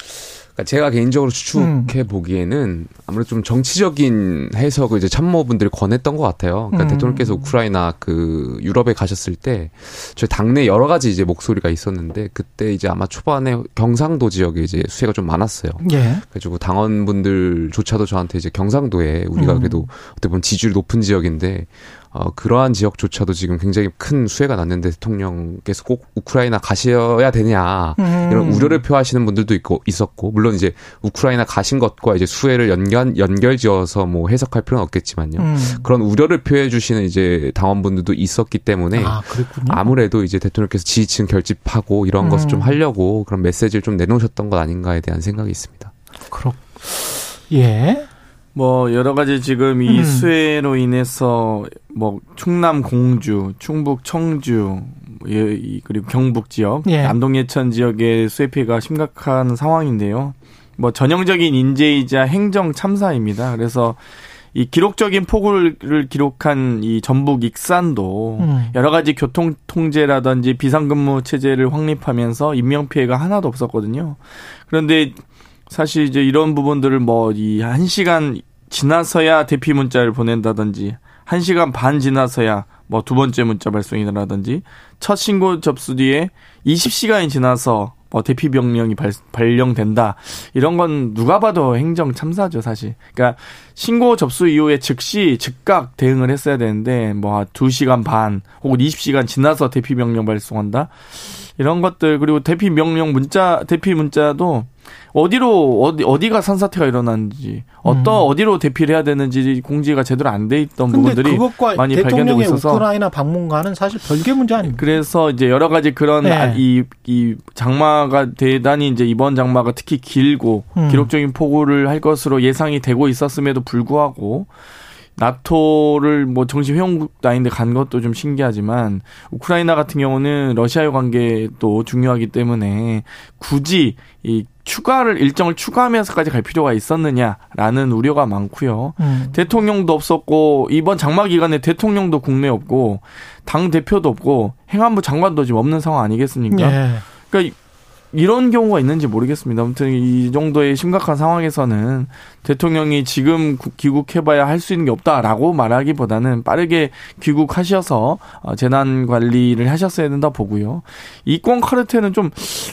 그러니까 제가 개인적으로 추측해 음. 보기에는 아무래도 좀 정치적인 해석을 이제 참모분들이 권했던 것 같아요. 그러니까 음. 대통령께서 우크라이나 그 유럽에 가셨을 때 저희 당내 여러 가지 이제 목소리가 있었는데 그때 이제 아마 초반에 경상도 지역에 이제 수혜가 좀 많았어요. 예. 그래가지고 당원분들조차도 저한테 이제 경상도에 우리가 음. 그래도 어떻게 보면 지지율이 높은 지역인데 어, 그러한 지역조차도 지금 굉장히 큰 수혜가 났는데 대통령께서 꼭 우크라이나 가셔야 되냐 음. 이런 우려를 표하시는 분들도 있고 있었고 물론 이제 우크라이나 가신 것과 이제 수혜를 연결 연결지어서 뭐 해석할 필요는 없겠지만요 음. 그런 우려를 표해 주시는 이제 당원분들도 있었기 때문에 아, 아무래도 이제 대통령께서 지지층 결집하고 이런 음. 것을 좀 하려고 그런 메시지를 좀 내놓으셨던 것 아닌가에 대한 생각이 있습니다. 그렇 예. 뭐 여러 가지 지금 이 음. 수해로 인해서 뭐 충남 공주, 충북 청주 예, 그리고 경북 지역, 예. 남동 예천 지역의 수해 피해가 심각한 상황인데요. 뭐 전형적인 인재이자 행정 참사입니다. 그래서 이 기록적인 폭우를 기록한 이 전북 익산도 음. 여러 가지 교통 통제라든지 비상근무 체제를 확립하면서 인명 피해가 하나도 없었거든요. 그런데 사실 이제 이런 부분들을 뭐 이 한 시간 지나서야 대피 문자를 보낸다든지 한 시간 반 지나서야 뭐 두 번째 문자 발송이라든지 첫 신고 접수 뒤에 20시간이 지나서 뭐 대피 병령이 발, 발령된다 이런 건 누가 봐도 행정 참사죠 사실. 그러니까 신고 접수 이후에 즉시 즉각 대응을 했어야 되는데 뭐 2시간 반 혹은 20시간 지나서 대피 명령 발송한다 이런 것들 그리고 대피 명령 문자 대피 문자도 어디로 어디 어디가 산사태가 일어났는지 어떤 음. 어디로 대피를 해야 되는지 공지가 제대로 안 돼 있던 부분들이 많이 발견되고 있어서 우크라이나 방문과는 사실 별개 문제 아닙니까? 그래서 이제 여러 가지 그런 네. 이, 이 장마가 대단히 이제 이번 장마가 특히 길고 음. 기록적인 폭우를 할 것으로 예상이 되고 있었음에도 불구하고 나토를 뭐 정식 회원국 아닌데 간 것도 좀 신기하지만 우크라이나 같은 경우는 러시아의 관계도 중요하기 때문에 굳이 이 추가를 일정을 추가하면서까지 갈 필요가 있었느냐라는 우려가 많고요. 음. 대통령도 없었고 이번 장마 기간에 대통령도 국내 없고 당 대표도 없고 행안부 장관도 지금 없는 상황 아니겠습니까? 예. 그러니까 이런 경우가 있는지 모르겠습니다. 아무튼 이 정도의 심각한 상황에서는 대통령이 지금 귀국해봐야 할 수 있는 게 없다라고 말하기보다는 빠르게 귀국하셔서 어, 재난 관리를 하셨어야 된다 보고요. 이권 카르텔은 좀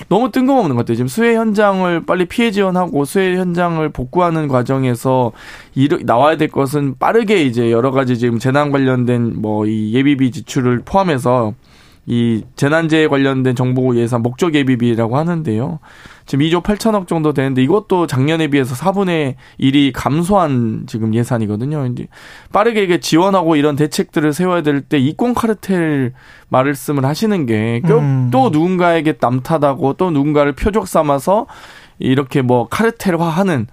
너무 뜬금없는 것 같아요. 지금 수해 현장을 빨리 피해 지원하고 수해 현장을 복구하는 과정에서 나와야 될 것은 빠르게 이제 여러 가지 지금 재난 관련된 뭐 이 예비비 지출을 포함해서 이 재난재해 관련된 정보 예산 목적 예비비라고 하는데요. 지금 2조 8천억 정도 되는데 이것도 작년에 비해서 4분의 1이 감소한 지금 예산이거든요. 이제 빠르게 이게 지원하고 이런 대책들을 세워야 될 때 이권 카르텔 말씀을 하시는 게또 음. 누군가에게 남탓하고 또 누군가를 표적 삼아서 이렇게 뭐 카르텔화하는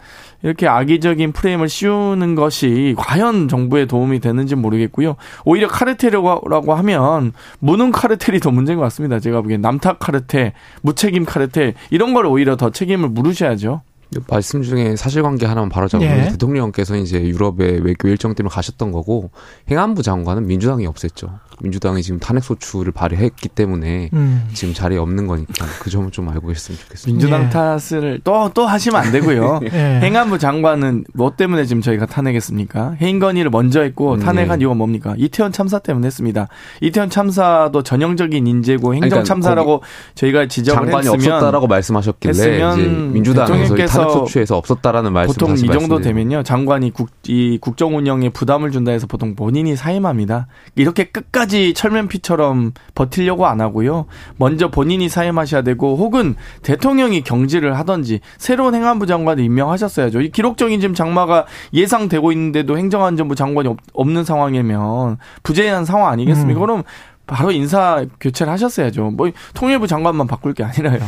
이렇게 악의적인 프레임을 씌우는 것이 과연 정부에 도움이 되는지 모르겠고요. 오히려 카르텔이라고 하면 무능 카르텔이 더 문제인 것 같습니다. 제가 보기엔 남탓 카르텔, 무책임 카르텔 이런 걸 오히려 더 책임을 물으셔야죠. 말씀 중에 사실관계 하나만 바로 잡으면 예. 대통령께서 이제 유럽에 외교 일정 때문에 가셨던 거고 행안부 장관은 민주당이 없앴죠. 민주당이 지금 탄핵 소추를 발의했기 때문에 음. 지금 자리에 없는 거니까 그 점을 좀 알고 계셨으면 좋겠습니다. 민주당 예. 탓을 또또 하시면 안 되고요. 예. 행안부 장관은 뭐 때문에 지금 저희가 탄핵했습니까? 건의를 먼저 했고 음, 탄핵한 네. 이유가 뭡니까? 이태원 참사 때문에 했습니다. 이태원 참사도 전형적인 인재고 행정 그러니까 참사라고 저희가 지적을 장관이 했으면 없었다라고 말씀하셨길래 이제 민주당에서 탄핵 소추에서 없었다라는 말씀 보통 이 정도 되면요 장관이 국, 이 국정 운영에 부담을 준다 해서 보통 본인이 사임합니다. 이렇게 끝까지 철면피처럼 버틸려고 안 하고요. 먼저 본인이 사임하셔야 되고 혹은 대통령이 경질을 하던지 새로운 행안부 장관을 임명하셨어야죠. 이 기록적인 지금 장마가 예상되고 있는데도 행정안전부 장관이 없 는 상황이면 부재한 상황 아니겠습니까? 음. 그럼 바로 인사 교체를 하셨어야죠. 뭐 통일부 장관만 바꿀 게 아니라요.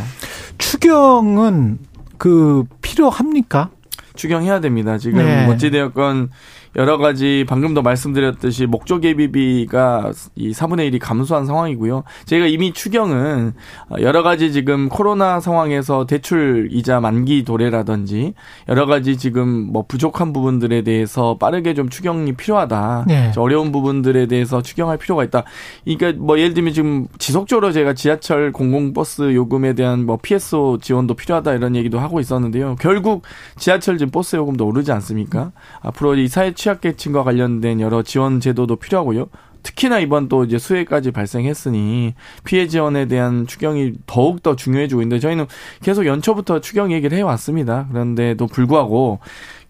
추경은 그 필요합니까? 추경해야 됩니다. 지금 네. 어찌되었건 여러 가지 방금도 말씀드렸듯이 목적 예비비가 이 4분의 1이 감소한 상황이고요. 저희가 이미 추경은 여러 가지 지금 코로나 상황에서 대출 이자 만기 도래라든지 여러 가지 지금 뭐 부족한 부분들에 대해서 빠르게 좀 추경이 필요하다. 네. 어려운 부분들에 대해서 추경할 필요가 있다. 그러니까 뭐 예를 들면 지금 지속적으로 제가 지하철 공공버스 요금에 대한 뭐 PSO 지원도 필요하다 이런 얘기도 하고 있었는데요. 결국 지하철 지금 버스 요금도 오르지 않습니까? 앞으로 이 사회 취약계층과 관련된 여러 지원 제도도 필요하고요. 특히나 이번 또 이제 수해까지 발생했으니 피해 지원에 대한 추경이 더욱 더 중요해지고 있는데 저희는 계속 연초부터 추경 얘기를 해왔습니다. 그런데도 불구하고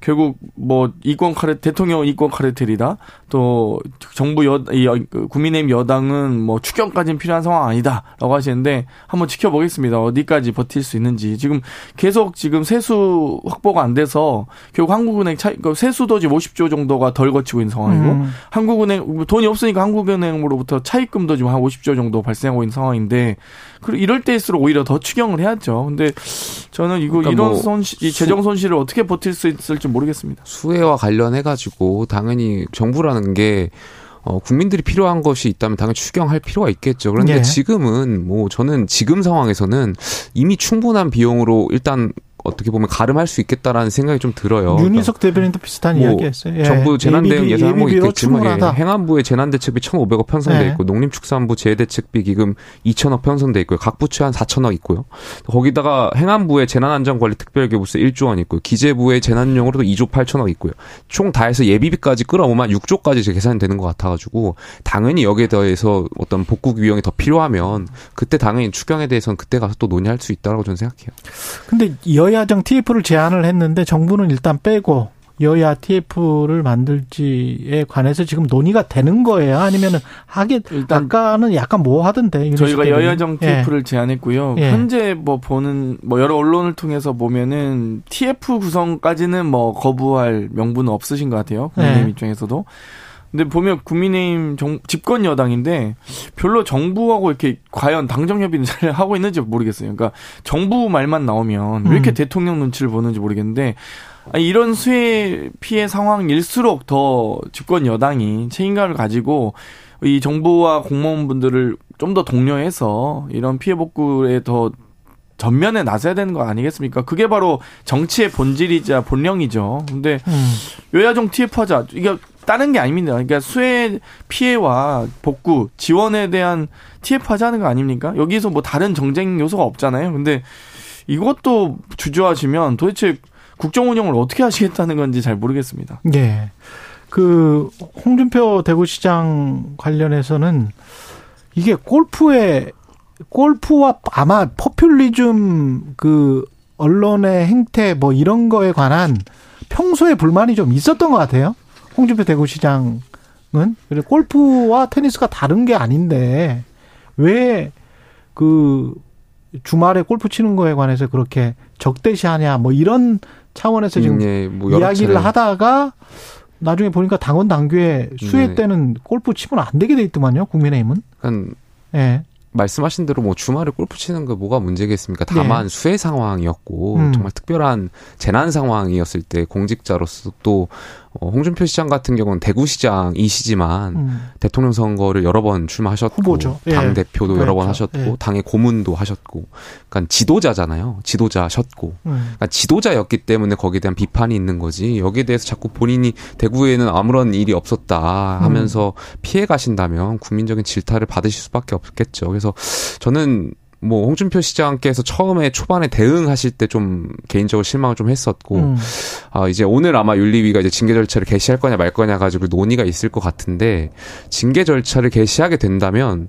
결국 뭐 이권 카르 대통령 이권 카르텔이다. 또 정부 여 이, 그 국민의힘 여당은 뭐 추경까지는 필요한 상황 아니다라고 하시는데 한번 지켜보겠습니다. 어디까지 버틸 수 있는지 지금 계속 지금 세수 확보가 안 돼서 결국 한국은행 차 그러니까 세수도 지금 50조 정도가 덜 거치고 있는 상황이고 음. 한국은행 돈이 없으니까 한국은행으로부터 차입금도 지금 한 50조 정도 발생하고 있는 상황인데 그리고 이럴 때일수록 오히려 더 추경을 해야죠. 근데 저는 이거 그러니까 이런 뭐 손실, 이 재정 손실을 어떻게 버틸 수 있을지 모르겠습니다. 수혜와 관련해 가지고 당연히 정부라는 게 어, 국민들이 필요한 것이 있다면 당연히 추경할 필요가 있겠죠. 그런데 예. 지금은 뭐 저는 지금 상황에서는 이미 충분한 비용으로 일단 어떻게 보면 가름할 수 있겠다라는 생각이 좀 들어요. 윤희석 그러니까 대변인도 비슷한 뭐 이야기했어요. 예. 정부 재난대응 예산 항목이 있겠지만 예. 행안부의 재난대책비 1,500억 편성돼 예. 있고 농림축산부 재해대책비 기금 2천억 편성돼 있고요. 각 부처에 한 4천억 있고요. 거기다가 행안부의 재난안전관리 특별기부세 1조 원 있고요. 기재부의 재난용으로도 2조 8천억 있고요. 총 다 해서 예비비까지 끌어오면 6조까지 계산이 되는 것 같아가지고 당연히 여기에 더해서 어떤 복구 비용이 더 필요하면 그때 당연히 추경에 대해서는 그때 가서 또 논의할 수 있다고 저는 생각해요. 근데 여야 여야정 TF를 제안을 했는데 정부는 일단 빼고 여야 TF를 만들지에 관해서 지금 논의가 되는 거예요? 아니면은 하게 일단 아까는 약간 뭐 하던데 저희가 여야정 TF를 예. 제안했고요. 예. 현재 뭐 보는 뭐 여러 언론을 통해서 보면은 TF 구성까지는 뭐 거부할 명분은 없으신 것 같아요. 국민의힘 예. 입장에서도. 근데 보면 국민의힘 정, 집권 여당인데 별로 정부하고 이렇게 과연 당정 협의를 잘 하고 있는지 모르겠어요. 그러니까 정부 말만 나오면 왜 이렇게 음. 대통령 눈치를 보는지 모르겠는데 아니, 이런 수해 피해 상황일수록 더 집권 여당이 책임감을 가지고 이 정부와 공무원분들을 좀 더 독려해서 이런 피해 복구에 더 전면에 나서야 되는 거 아니겠습니까? 그게 바로 정치의 본질이자 본령이죠. 근데 음. 여야정 TF 하자. 이게 다른 게 아닙니다. 그러니까 수해 피해와 복구 지원에 대한 TF 하자는 거 아닙니까? 여기서 뭐 다른 정쟁 요소가 없잖아요. 근데 이것도 주저하시면 도대체 국정 운영을 어떻게 하시겠다는 건지 잘 모르겠습니다. 네. 그 홍준표 대구시장 관련해서는 이게 골프에 골프와 아마 포퓰리즘 그 언론의 행태 뭐 이런 거에 관한 평소에 불만이 좀 있었던 것 같아요. 홍준표 대구시장은 그리고 골프와 테니스가 다른 게 아닌데 왜 그 주말에 골프 치는 거에 관해서 그렇게 적대시하냐 뭐 이런 차원에서 지금 예, 뭐 이야기를 차례. 하다가 나중에 보니까 당원 당규에 수혜 네. 때는 골프 치면 안 되게 돼 있더만요 국민의힘은. 그러니까 예. 말씀하신 대로 뭐 주말에 골프 치는 거 뭐가 문제겠습니까? 다만 네. 수해 상황이었고 음. 정말 특별한 재난 상황이었을 때 공직자로서 또 어, 홍준표 시장 같은 경우는 대구시장이시지만 음. 대통령 선거를 여러 번 출마하셨고 후보죠. 예. 당 대표도 그렇죠. 여러 번 그렇죠. 하셨고 예. 당의 고문도 하셨고 그러니까 지도자잖아요. 지도자셨고 음. 그러니까 지도자였기 때문에 거기에 대한 비판이 있는 거지 여기에 대해서 자꾸 본인이 대구에는 아무런 일이 없었다 하면서 음. 피해 가신다면 국민적인 질타를 받으실 수밖에 없겠죠. 그래서 저는 뭐 홍준표 시장께서 처음에 초반에 대응하실 때 좀 개인적으로 실망을 좀 했었고 음. 아 이제 오늘 아마 윤리위가 이제 징계 절차를 개시할 거냐 말 거냐 가지고 논의가 있을 것 같은데 징계 절차를 개시하게 된다면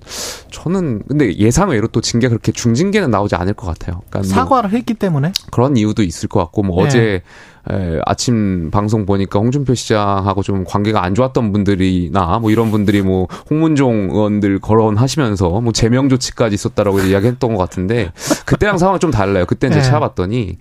저는 근데 예상 외로 또 징계 그렇게 중징계는 나오지 않을 것 같아요. 그러니까 뭐 사과를 뭐 했기 때문에 그런 이유도 있을 것 같고 뭐 네. 어제 에, 아침 방송 보니까 홍준표 시장하고 좀 관계가 안 좋았던 분들이나 뭐 이런 분들이 뭐 홍문종 의원들 거론하시면서 뭐 제명 조치까지 있었다라고 이야기했던 것 같은데 그때랑 상황은 좀 달라요. 그때 이제 네. 찾아봤더니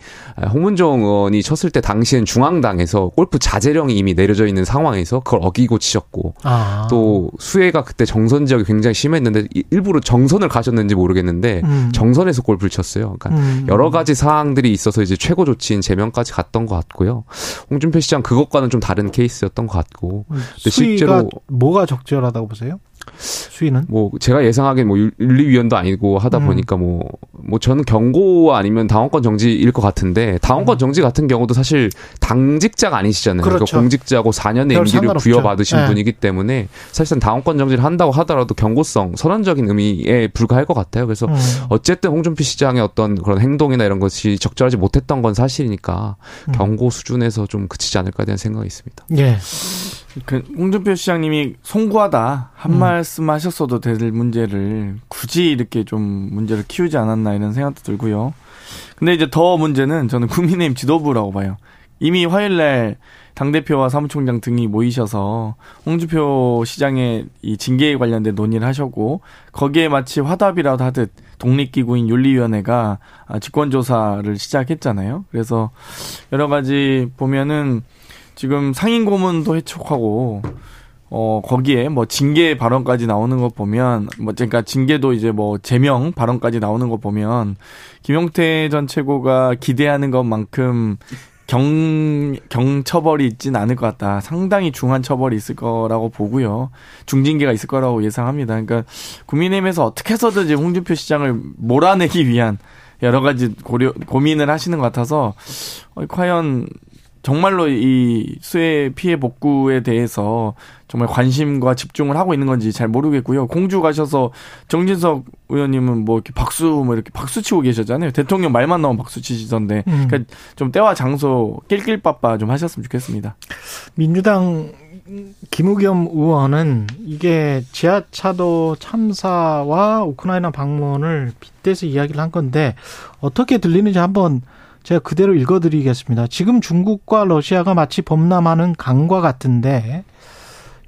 홍문종 의원이 쳤을 때 당시엔 중앙당에서 골프 자제령이 이미 내려져 있는 상황에서 그걸 어기고 치셨고 아. 또 수혜가 그때 정선 지역이 굉장히 심했는데 일부러 정선을 가셨는지 모르겠는데 음. 정선에서 골프를 쳤어요. 그러니까 음. 여러 가지 사항들이 있어서 이제 최고 조치인 제명까지 갔던 것 같고. 같고요. 홍준표 시장 그것과는 좀 다른 케이스였던 것 같고. 근데 실제로 뭐가 적절하다고 보세요? 수위는? 뭐 제가 예상하기엔 뭐 윤리위원도 아니고 하다 음. 보니까 뭐뭐 뭐 저는 경고 아니면 당원권 정지일 것 같은데 당원권 음. 정지 같은 경우도 사실 당직자가 아니시잖아요. 그러니까 그렇죠. 그러니까 공직자고 4년의 임기를 부여받으신 네. 분이기 때문에 사실상 당원권 정지를 한다고 하더라도 경고성 선언적인 의미에 불과할 것 같아요. 그래서 음. 어쨌든 홍준표 시장의 어떤 그런 행동이나 이런 것이 적절하지 못했던 건 사실이니까 음. 경고 수준에서 좀 그치지 않을까 대한 생각이 있습니다. 예. 그 홍준표 시장님이 송구하다 한 음. 말씀 하셨어도 될 문제를 굳이 이렇게 좀 문제를 키우지 않았나 이런 생각도 들고요. 근데 이제 더 문제는 저는 국민의힘 지도부라고 봐요. 이미 화요일 날 당대표와 사무총장 등이 모이셔서 홍준표 시장의 이 징계에 관련된 논의를 하셨고 거기에 마치 화답이라도 하듯 독립기구인 윤리위원회가 직권조사를 시작했잖아요. 그래서 여러 가지 보면은 지금 상임 고문도 해촉하고 어 거기에 뭐 징계 발언까지 나오는 것 보면 뭐 그러니까 징계도 이제 뭐 제명 발언까지 나오는 것 보면 김용태 전 최고가 기대하는 것만큼 경, 경처벌이 있진 않을 것 같다. 상당히 중한 처벌이 있을 거라고 보고요. 중징계가 있을 거라고 예상합니다. 그러니까 국민의힘에서 어떻게 해서든지 홍준표 시장을 몰아내기 위한 여러 가지 고려, 고민을 하시는 것 같아서, 어, 과연 정말로 이 수해 피해 복구에 대해서 정말 관심과 집중을 하고 있는 건지 잘 모르겠고요. 공주 가셔서 정진석 의원님은 뭐 이렇게 박수 뭐 이렇게 박수 치고 계셨잖아요. 대통령 말만 나오면 박수 치시던데. 음. 그러니까 좀 때와 장소 낄낄빠빠 좀 하셨으면 좋겠습니다. 민주당 김우겸 의원은 이게 지하차도 참사와 우크라이나 방문을 빗대서 이야기를 한 건데 어떻게 들리는지 한번 제가 그대로 읽어드리겠습니다. 지금 중국과 러시아가 마치 범람하는 강과 같은데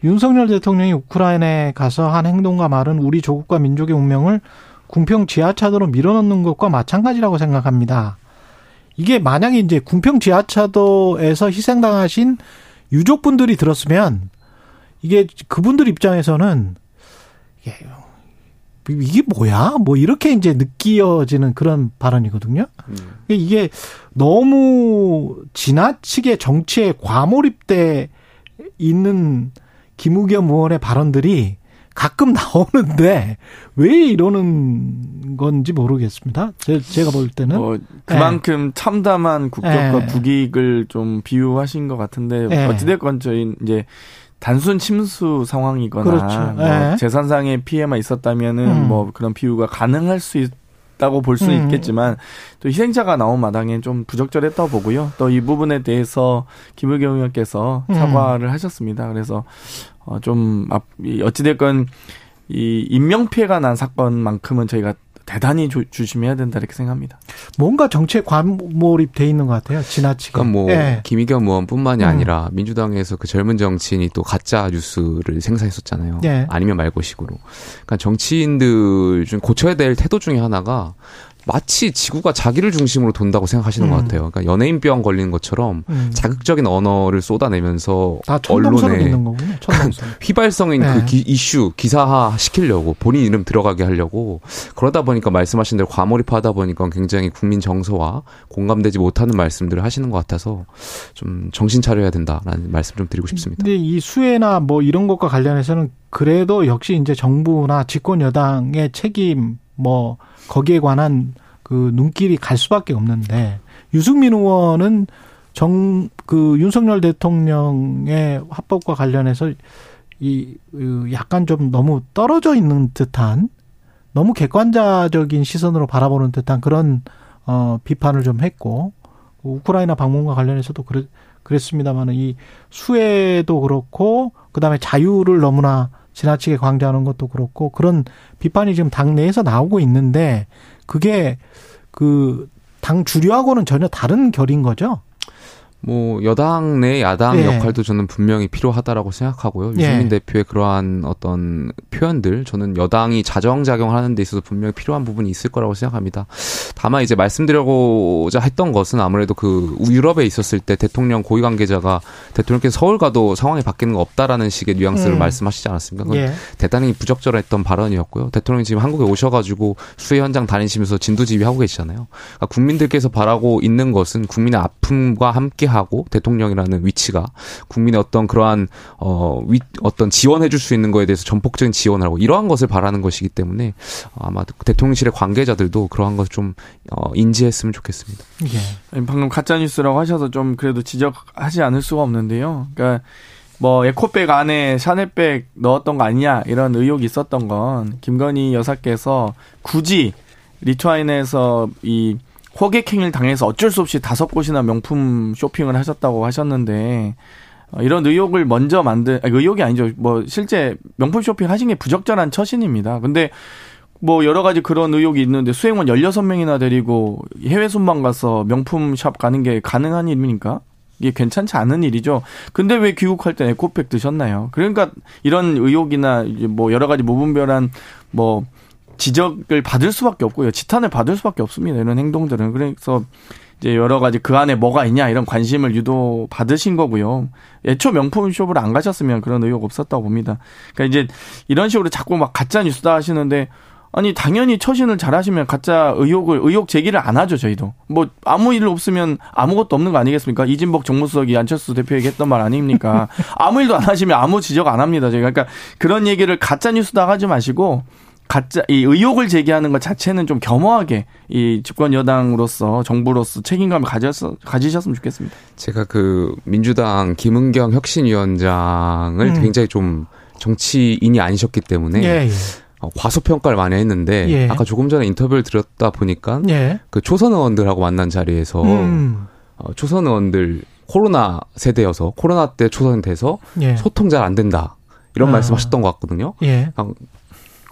윤석열 대통령이 우크라이나에 가서 한 행동과 말은 우리 조국과 민족의 운명을 궁평 지하차도로 밀어넣는 것과 마찬가지라고 생각합니다. 이게 만약에 이제 궁평 지하차도에서 희생당하신 유족분들이 들었으면 이게 그분들 입장에서는 이게 뭐야? 뭐 이렇게 이제 느껴지는 그런 발언이거든요. 음. 이게 너무 지나치게 정치에 과몰입돼 있는 김우겸 의원의 발언들이 가끔 나오는데 왜 이러는 건지 모르겠습니다. 제, 제가 볼 때는 어, 그만큼 네. 참담한 국격과 네. 국익을 좀 비유하신 것 같은데 네. 어찌됐건 저희 이제 단순 침수 상황이거나 그렇죠. 뭐 네. 재산상의 피해만 있었다면은 음. 뭐 그런 비유가 가능할 수 있다고 볼 수는 음. 있겠지만 또 희생자가 나온 마당에 좀 부적절했다고 보고요. 또 이 부분에 대해서 김의겸 의원께서 음. 사과를 음. 하셨습니다. 그래서 어좀 어찌됐건 이 인명 피해가 난 사건만큼은 저희가 대단히 조, 조심해야 된다 이렇게 생각합니다. 뭔가 정치에 과몰입돼 있는 것 같아요. 지나치게. 그러니까 뭐 네. 김의겸 의원뿐만이 음. 아니라 민주당에서 그 젊은 정치인이 또 가짜 뉴스를 생산했었잖아요. 네. 아니면 말고식으로. 그러니까 정치인들 중 고쳐야 될 태도 중에 하나가 마치 지구가 자기를 중심으로 돈다고 생각하시는 음. 것 같아요. 그러니까 연예인병 걸리는 것처럼 음. 자극적인 언어를 쏟아내면서 언론에 휘발성인 그 네. 그 기, 이슈 기사화 시키려고 본인 이름 들어가게 하려고 그러다 보니까 말씀하신 대로 과몰입하다 보니까 굉장히 국민 정서와 공감되지 못하는 말씀들을 하시는 것 같아서 좀 정신 차려야 된다라는 말씀 좀 드리고 싶습니다. 근데 이 수혜나 뭐 이런 것과 관련해서는 그래도 역시 이제 정부나 집권 여당의 책임 뭐 거기에 관한 그 눈길이 갈 수밖에 없는데 유승민 의원은 정 그 윤석열 대통령의 화법과 관련해서 이그 약간 좀 너무 떨어져 있는 듯한 너무 객관자적인 시선으로 바라보는 듯한 그런 어 비판을 좀 했고 우크라이나 방문과 관련해서도 그랬, 그랬습니다만은 이 수혜도 그렇고 그다음에 자유를 너무나 지나치게 강조하는 것도 그렇고 그런 비판이 지금 당내에서 나오고 있는데 그게 그 당 주류하고는 전혀 다른 결인 거죠. 뭐 여당 내 야당 예. 역할도 저는 분명히 필요하다라고 생각하고요. 예. 유승민 대표의 그러한 어떤 표현들 저는 여당이 자정작용을 하는 데 있어서 분명히 필요한 부분이 있을 거라고 생각합니다. 다만 이제 말씀드리고자 했던 것은 아무래도 그 유럽에 있었을 때 대통령 고위 관계자가 대통령께서 서울 가도 상황이 바뀌는 거 없다라는 식의 뉘앙스를 음. 말씀하시지 않았습니까? 그건 예. 대단히 부적절했던 발언이었고요. 대통령이 지금 한국에 오셔가지고 수해 현장 다니시면서 진두지휘하고 계시잖아요. 그러니까 국민들께서 바라고 있는 것은 국민의 아픔 명품과 함께 하고 대통령이라는 위치가 국민의 어떤 그러한 어 위, 어떤 지원해줄 수 있는 거에 대해서 전폭적인 지원을 하고 이러한 것을 바라는 것이기 때문에 아마 대통령실의 관계자들도 그러한 것을 좀 어, 인지했으면 좋겠습니다. 예. 방금 가짜 뉴스라고 하셔서 좀 그래도 지적하지 않을 수가 없는데요. 그러니까. 뭐 에코백 안에 샤넬백 넣었던 거 아니냐 이런 의혹이 있었던 건 김건희 여사께서 굳이 리투아인에서 이 호객행위를 당해서 어쩔 수 없이 다섯 곳이나 명품 쇼핑을 하셨다고 하셨는데 어, 이런 의혹을 먼저 만든 아니, 의혹이 아니죠. 뭐 실제 명품 쇼핑 하신 게 부적절한 처신입니다. 근데 뭐 여러 가지 그런 의혹이 있는데 수행원 16명이나 데리고 해외 순방 가서 명품 샵 가는 게 가능한 일입니까? 이게 괜찮지 않은 일이죠. 근데 왜 귀국할 때 에코백 드셨나요? 그러니까 이런 의혹이나 뭐 여러 가지 무분별한 뭐 지적을 받을 수밖에 없고요. 지탄을 받을 수밖에 없습니다. 이런 행동들은. 그래서 이제 여러 가지 그 안에 뭐가 있냐 이런 관심을 유도 받으신 거고요. 애초 명품 숍을 안 가셨으면 그런 의혹 없었다고 봅니다. 그러니까 이제 이런 식으로 자꾸 막 가짜 뉴스다 하시는데 아니 당연히 처신을 잘하시면 가짜 의혹을 의혹 제기를 안 하죠 저희도 뭐 아무 일 없으면 아무것도 없는 거 아니겠습니까 이진복 정무수석이 안철수 대표에게 했던 말 아닙니까 아무 일도 안 하시면 아무 지적 안 합니다 저희가 그러니까 그런 얘기를 가짜 뉴스다 하지 마시고 가짜 이 의혹을 제기하는 것 자체는 좀 겸허하게 이 집권 여당으로서 정부로서 책임감을 가졌어 가지셨으면 좋겠습니다. 제가 그 민주당 김은경 혁신위원장을 음. 굉장히 좀 정치인이 아니셨기 때문에 예, 예. 어, 과소평가를 많이 했는데 예. 아까 조금 전에 인터뷰를 들었다 보니까 예. 그 초선 의원들하고 만난 자리에서 음. 어, 초선 의원들 코로나 세대여서 코로나 때 초선 돼서 예. 소통 잘 안 된다 이런 아. 말씀하셨던 것 같거든요.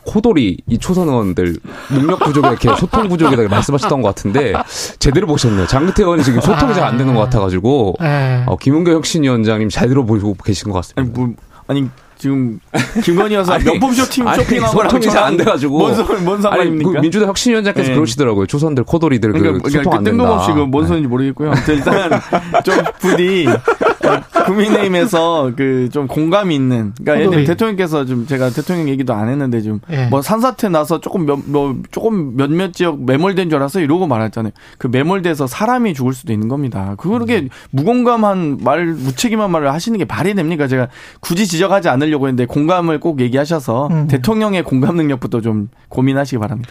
예. 코돌이 이 초선 의원들 능력 부족에 이렇게 소통 부족이라고 말씀하셨던 것 같은데 제대로 보셨네요. 장근태 의원이 지금 소통이 잘 안 되는 것 같아가지고 네. 어, 김은경 혁신위원장님 잘 들어보고 계신 것 같습니다. 아니, 뭐, 아니 지금 김건희 여사 명품 쇼팅 쇼핑하고 소통이 잘 안 돼가지고 뭔, 뭔 상관입니까? 그 민주당 혁신위원장께서 네. 그러시더라고요. 초선들 코돌이들 그 그러니까, 소통 그 뜬금없이 그뭔 네. 소리인지 모르겠고요. 일단 좀 부디 국민의힘에서 그 좀 공감이 있는. 그러니까 예를 대통령께서 좀 제가 대통령 얘기도 안 했는데 좀뭐 예. 산사태 나서 조금 몇, 뭐 조금 몇몇 지역 매몰된 줄 알아서 이러고 말했잖아요. 그 매몰돼서 사람이 죽을 수도 있는 겁니다. 그렇게 음. 무공감한 말, 무책임한 말을 하시는 게 말이 됩니까? 제가 굳이 지적하지 않으려고 했는데 공감을 꼭 얘기하셔서 음. 대통령의 공감 능력부터 좀 고민하시기 바랍니다.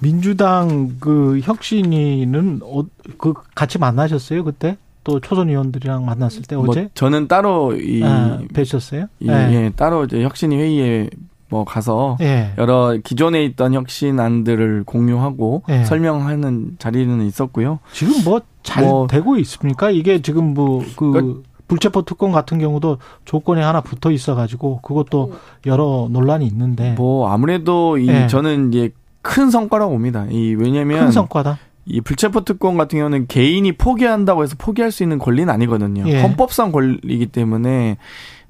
민주당 그 혁신위는 어, 그 같이 만나셨어요 그때? 또 초선 의원들이랑 만났을 때뭐 어제 저는 따로 이 아, 뵈셨어요? 이, 네. 예, 따로 이제 혁신위 회의에 뭐 가서 예. 여러 기존에 있던 혁신안들을 공유하고 예. 설명하는 자리는 있었고요. 지금 뭐잘 뭐 되고 있습니까? 이게 지금 뭐그 그러니까 불체포 특권 같은 경우도 조건에 하나 붙어 있어가지고 그것도 여러 논란이 있는데 뭐 아무래도 이 예. 저는 이제 큰 성과라고 봅니다. 이 왜냐면 큰 성과다. 이 불체포 특권 같은 경우는 개인이 포기한다고 해서 포기할 수 있는 권리는 아니거든요. 예. 헌법상 권리이기 때문에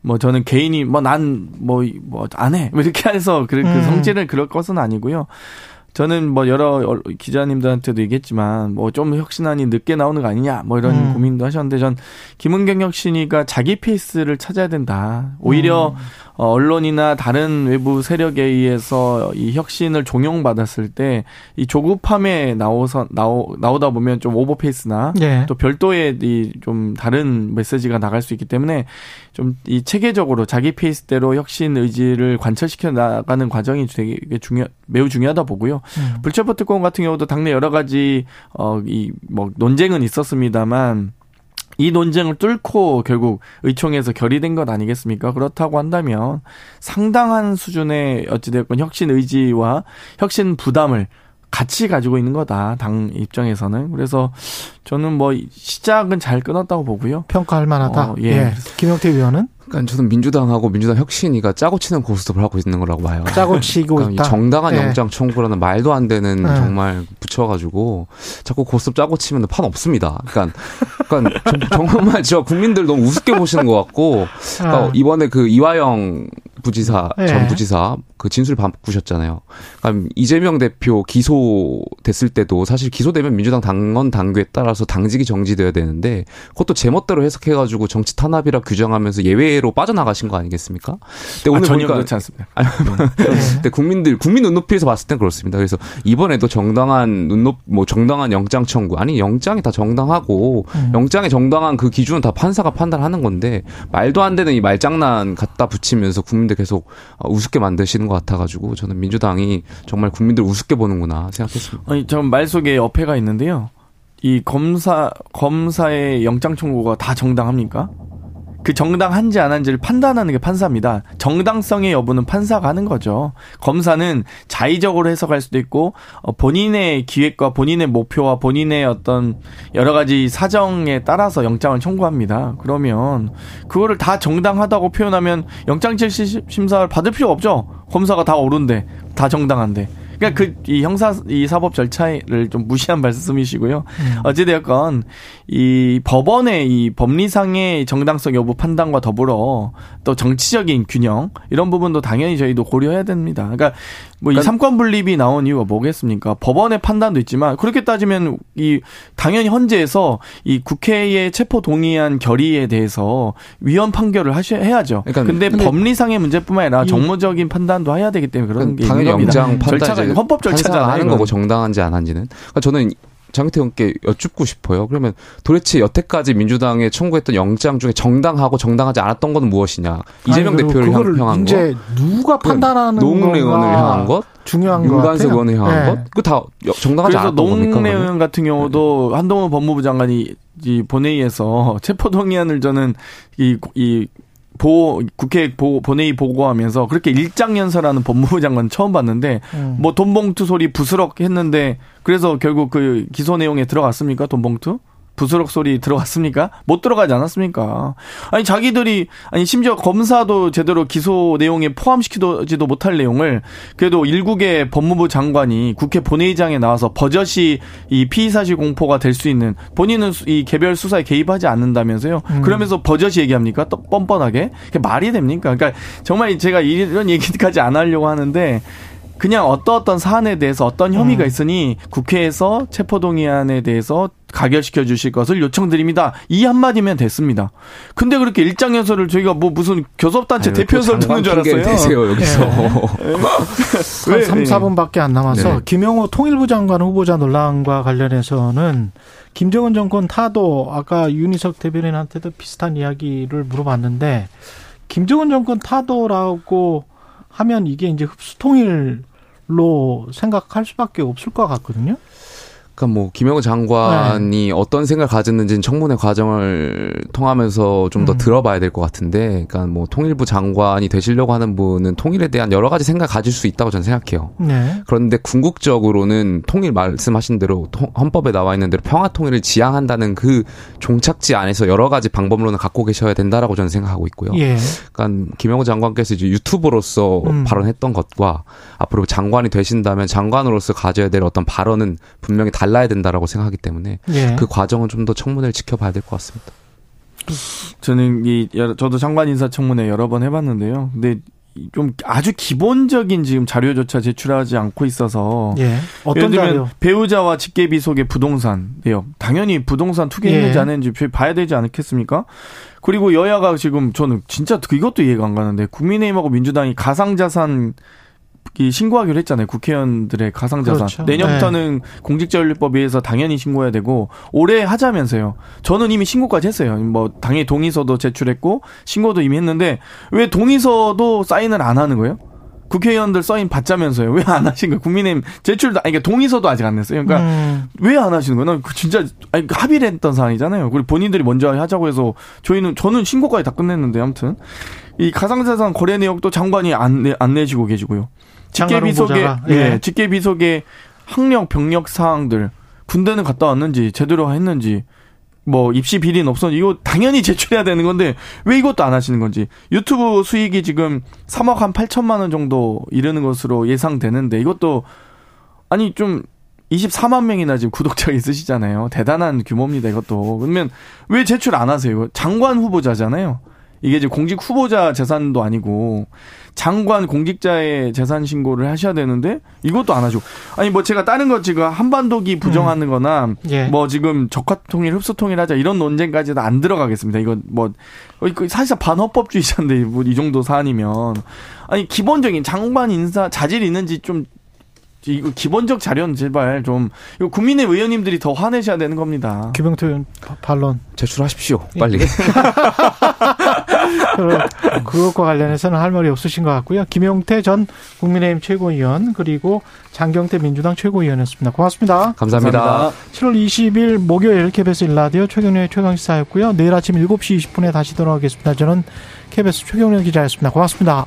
뭐 저는 개인이 뭐 난 뭐 뭐 안 해. 뭐 이렇게 해서 그, 그 음. 성질을 그럴 것은 아니고요. 저는 뭐 여러 기자님들한테도 얘기했지만 뭐 좀 혁신안이 늦게 나오는 거 아니냐 뭐 이런 음. 고민도 하셨는데 전 김은경 혁신이가 자기 페이스를 찾아야 된다. 오히려 음. 어, 언론이나 다른 외부 세력에 의해서 이 혁신을 종용받았을 때 이 조급함에 나오서 나오 나오다 보면 좀 오버페이스나 네. 또 별도의 이 좀 다른 메시지가 나갈 수 있기 때문에 좀 이 체계적으로 자기 페이스대로 혁신 의지를 관철시켜 나가는 과정이 되게 중요 매우 중요하다 보고요. 음. 불체포 특권 같은 경우도 당내 여러 가지 어 이 뭐 논쟁은 있었습니다만 이 논쟁을 뚫고 결국 의총에서 결의된 것 아니겠습니까? 그렇다고 한다면 상당한 수준의 어찌됐건 혁신 의지와 혁신 부담을 같이 가지고 있는 거다 당 입장에서는 그래서 저는 뭐 시작은 잘 끊었다고 보고요 평가할 만하다. 어, 예. 예. 김영태 의원은 그러니까 저는 민주당하고 민주당 혁신이가 짜고 치는 고스톱을 하고 있는 거라고 봐요. 짜고 치고 그러니까 있다. 정당한 네. 영장 청구라는 말도 안 되는 네. 정말 붙여가지고 자꾸 고스톱 짜고 치면 판 없습니다. 그러니까, 그러니까 정말 저 국민들 너무 우습게 보시는 것 같고 그러니까 네. 이번에 그 이화영 부지사 네. 전 부지사 그 진술 바꾸셨잖아요. 그러니까 이재명 대표 기소됐을 때도 사실 기소되면 민주당 당원 당규에 따라서 당직이 정지돼야 되는데 그것도 제멋대로 해석해가지고 정치 탄압이라 규정하면서 예외로 빠져나가신 거 아니겠습니까? 근데 오늘 아, 전혀 그렇지 않습니다. 근데 국민들 국민 눈높이에서 봤을 땐 그렇습니다. 그래서 이번에도 정당한 눈높 뭐 정당한 영장 청구 아니 영장이 다 정당하고 음. 영장의 정당한 그 기준은 다 판사가 판단하는 건데 말도 안 되는 이 말장난 갖다 붙이면서 국민 들 계속 우습게 만드시는 것 같아가지고 저는 민주당이 정말 국민들 우습게 보는구나 생각했습니다. 아니, 전 말 속에 어폐가 있는데요. 이 검사 검사의 영장 청구가 다 정당합니까? 그 정당한지 안 한지를 판단하는 게 판사입니다. 정당성의 여부는 판사가 하는 거죠. 검사는 자의적으로 해석할 수도 있고 어, 본인의 기획과 본인의 목표와 본인의 어떤 여러 가지 사정에 따라서 영장을 청구합니다. 그러면 그거를 다 정당하다고 표현하면 영장 실시 심사를 받을 필요 없죠. 검사가 다 옳은데 다 정당한데. 그러니까 그 이 형사 이 사법 절차를 좀 무시한 말씀이시고요. 음. 어찌되었건 이 법원의 이 법리상의 정당성 여부 판단과 더불어 또 정치적인 균형 이런 부분도 당연히 저희도 고려해야 됩니다. 그러니까 뭐이 그러니까 삼권 분립이 나온 이유가 뭐겠습니까? 법원의 판단도 있지만 그렇게 따지면 이 당연히 헌재에서 이 국회의 체포 동의안 결의에 대해서 위헌 판결을 하셔 해야죠. 그러니까 근데, 근데 법리상의 문제뿐만 아니라 정무적인 판단도 해야 되기 때문에 그런 게 당연히 영장 판단 절차가 헌법 절차잖아요. 하는 거고 정당한지 안 한지는. 그러니까 저는 장태훈께 여쭙고 싶어요. 그러면 도대체 여태까지 민주당에 청구했던 영장 중에 정당하고 정당하지 않았던 것은 무엇이냐? 이재명 아니, 대표를 향한 이제 것, 누가 판단하는 노웅래 의원을 향한 것, 중요한 윤관석 의원을 향한 네. 것, 그다 정당하지 않았던 겁니까? 노웅래 의원 같은 경우도 네. 한동훈 법무부 장관이 이 본회의에서 체포동의안을 저는 이, 이 보 국회 보, 본회의 보고하면서 그렇게 일장연설하는 법무부 장관 처음 봤는데 음. 뭐 돈봉투 소리 부스럭 했는데 그래서 결국 그 기소 내용에 들어갔습니까 돈봉투? 부스럭 소리 들어갔습니까? 못 들어가지 않았습니까? 아니 자기들이 아니 심지어 검사도 제대로 기소 내용에 포함시키지도 못할 내용을 그래도 일국의 법무부 장관이 국회 본회의장에 나와서 버젓이 이 피의 사실 공포가 될 수 있는 본인은 이 개별 수사에 개입하지 않는다면서요? 음. 그러면서 버젓이 얘기합니까? 또 뻔뻔하게 그게 말이 됩니까? 그러니까 정말 제가 이런 얘기까지 안 하려고 하는데 그냥 어떤 어떤 사안에 대해서 어떤 혐의가 음. 있으니 국회에서 체포동의안에 대해서 가결시켜 주실 것을 요청드립니다. 이 한마디면 됐습니다. 근데 그렇게 일장연설을 저희가 뭐 무슨 교섭단체 대표연설 듣는 줄 알았어요. 되세요, 여기서. 네. 한 3, 4분밖에 안 남아서 네. 김영호 통일부 장관 후보자 논란과 관련해서는 김정은 정권 타도 아까 윤희석 대변인한테도 비슷한 이야기를 물어봤는데 김정은 정권 타도라고 하면 이게 이제 흡수통일 로 생각할 수밖에 없을 것 같거든요. 그러니까 뭐 김영우 장관이 네. 어떤 생각을 가졌는지는 청문회 과정을 통하면서 좀더 음. 들어봐야 될 것 같은데, 그러니까 뭐 통일부 장관이 되시려고 하는 분은 통일에 대한 여러 가지 생각 가질 수 있다고 저는 생각해요. 네. 그런데 궁극적으로는 통일 말씀하신 대로 헌법에 나와 있는 대로 평화 통일을 지향한다는 그 종착지 안에서 여러 가지 방법론을 갖고 계셔야 된다라고 저는 생각하고 있고요. 예. 그러니까 김영우 장관께서 이제 유튜버로서 음. 발언했던 것과 앞으로 장관이 되신다면 장관으로서 가져야 될 어떤 발언은 분명히 달. 달라야 된다라고 생각하기 때문에 예. 그 과정은 좀 더 청문회를 지켜봐야 될 것 같습니다. 저는 이 저도 장관 인사 청문회 여러 번 해봤는데요. 근데 좀 아주 기본적인 지금 자료조차 제출하지 않고 있어서 예. 어떤 자료? 배우자와 직계비 속의 부동산 내역 당연히 부동산 투기했는지 예. 안 했는지 봐야 되지 않겠습니까? 그리고 여야가 지금 저는 진짜 이것도 이해가 안 가는데 국민의힘하고 민주당이 가상자산 이 신고하기로 했잖아요. 국회의원들의 가상자산. 그렇죠. 내년부터는 네. 공직자윤리법에 의해서 당연히 신고해야 되고 올해 하자면서요. 저는 이미 신고까지 했어요. 뭐 당연히 동의서도 제출했고 신고도 이미 했는데 왜 동의서도 사인을 안 하는 거예요? 국회의원들 사인 받자면서요. 왜 안 하신 거예요? 국민의힘 제출도 아니 그러니까 동의서도 아직 안 냈어요. 그러니까 음. 왜안 하시는 거예요? 그 진짜 아니 합의를 했던 사안이잖아요. 그리고 본인들이 먼저 하자고 해서 저희는 저는 신고까지 다 끝냈는데 아무튼 이 가상자산 거래 내역도 장관이 안, 내, 안 내시고 계시고요. 직계 비속의 예. 예, 직계 비속의 학력 병력 사항들 군대는 갔다 왔는지 제대로 했는지 뭐 입시 비리는 없었는지 이거 당연히 제출해야 되는 건데 왜 이것도 안 하시는 건지 유튜브 수익이 지금 3억 한 8천만 원 정도 이르는 것으로 예상되는데 이것도 아니 좀 24만 명이나 지금 구독자가 있으시잖아요. 대단한 규모입니다, 이것도. 그러면 왜 제출 안 하세요? 장관 후보자잖아요. 이게 이제 공직 후보자 재산도 아니고 장관 공직자의 재산 신고를 하셔야 되는데 이것도 안 하죠. 아니 뭐 제가 다른 거 지금 한반도기 부정하는 거나 음. 예. 뭐 지금 적화통일 흡수통일 하자 이런 논쟁까지도 안 들어가겠습니다. 이건 뭐 사실상 반헌법주의자인데 뭐 이 정도 사안이면 아니 기본적인 장관 인사 자질 있는지 좀 이거 기본적 자료는 제발 좀 이거 국민의 의원님들이 더 화내셔야 되는 겁니다. 김영태 의원 반론 제출하십시오. 빨리. 그것과 관련해서는 할 말이 없으신 것 같고요. 김용태 전 국민의힘 최고위원 그리고 장경태 민주당 최고위원이었습니다. 고맙습니다. 감사합니다. 감사합니다. 7월 20일 목요일 KBS 일라디오 최경련의 최강시사였고요. 내일 아침 7시 20분에 다시 돌아오겠습니다. 저는 KBS 최경련 기자였습니다. 고맙습니다.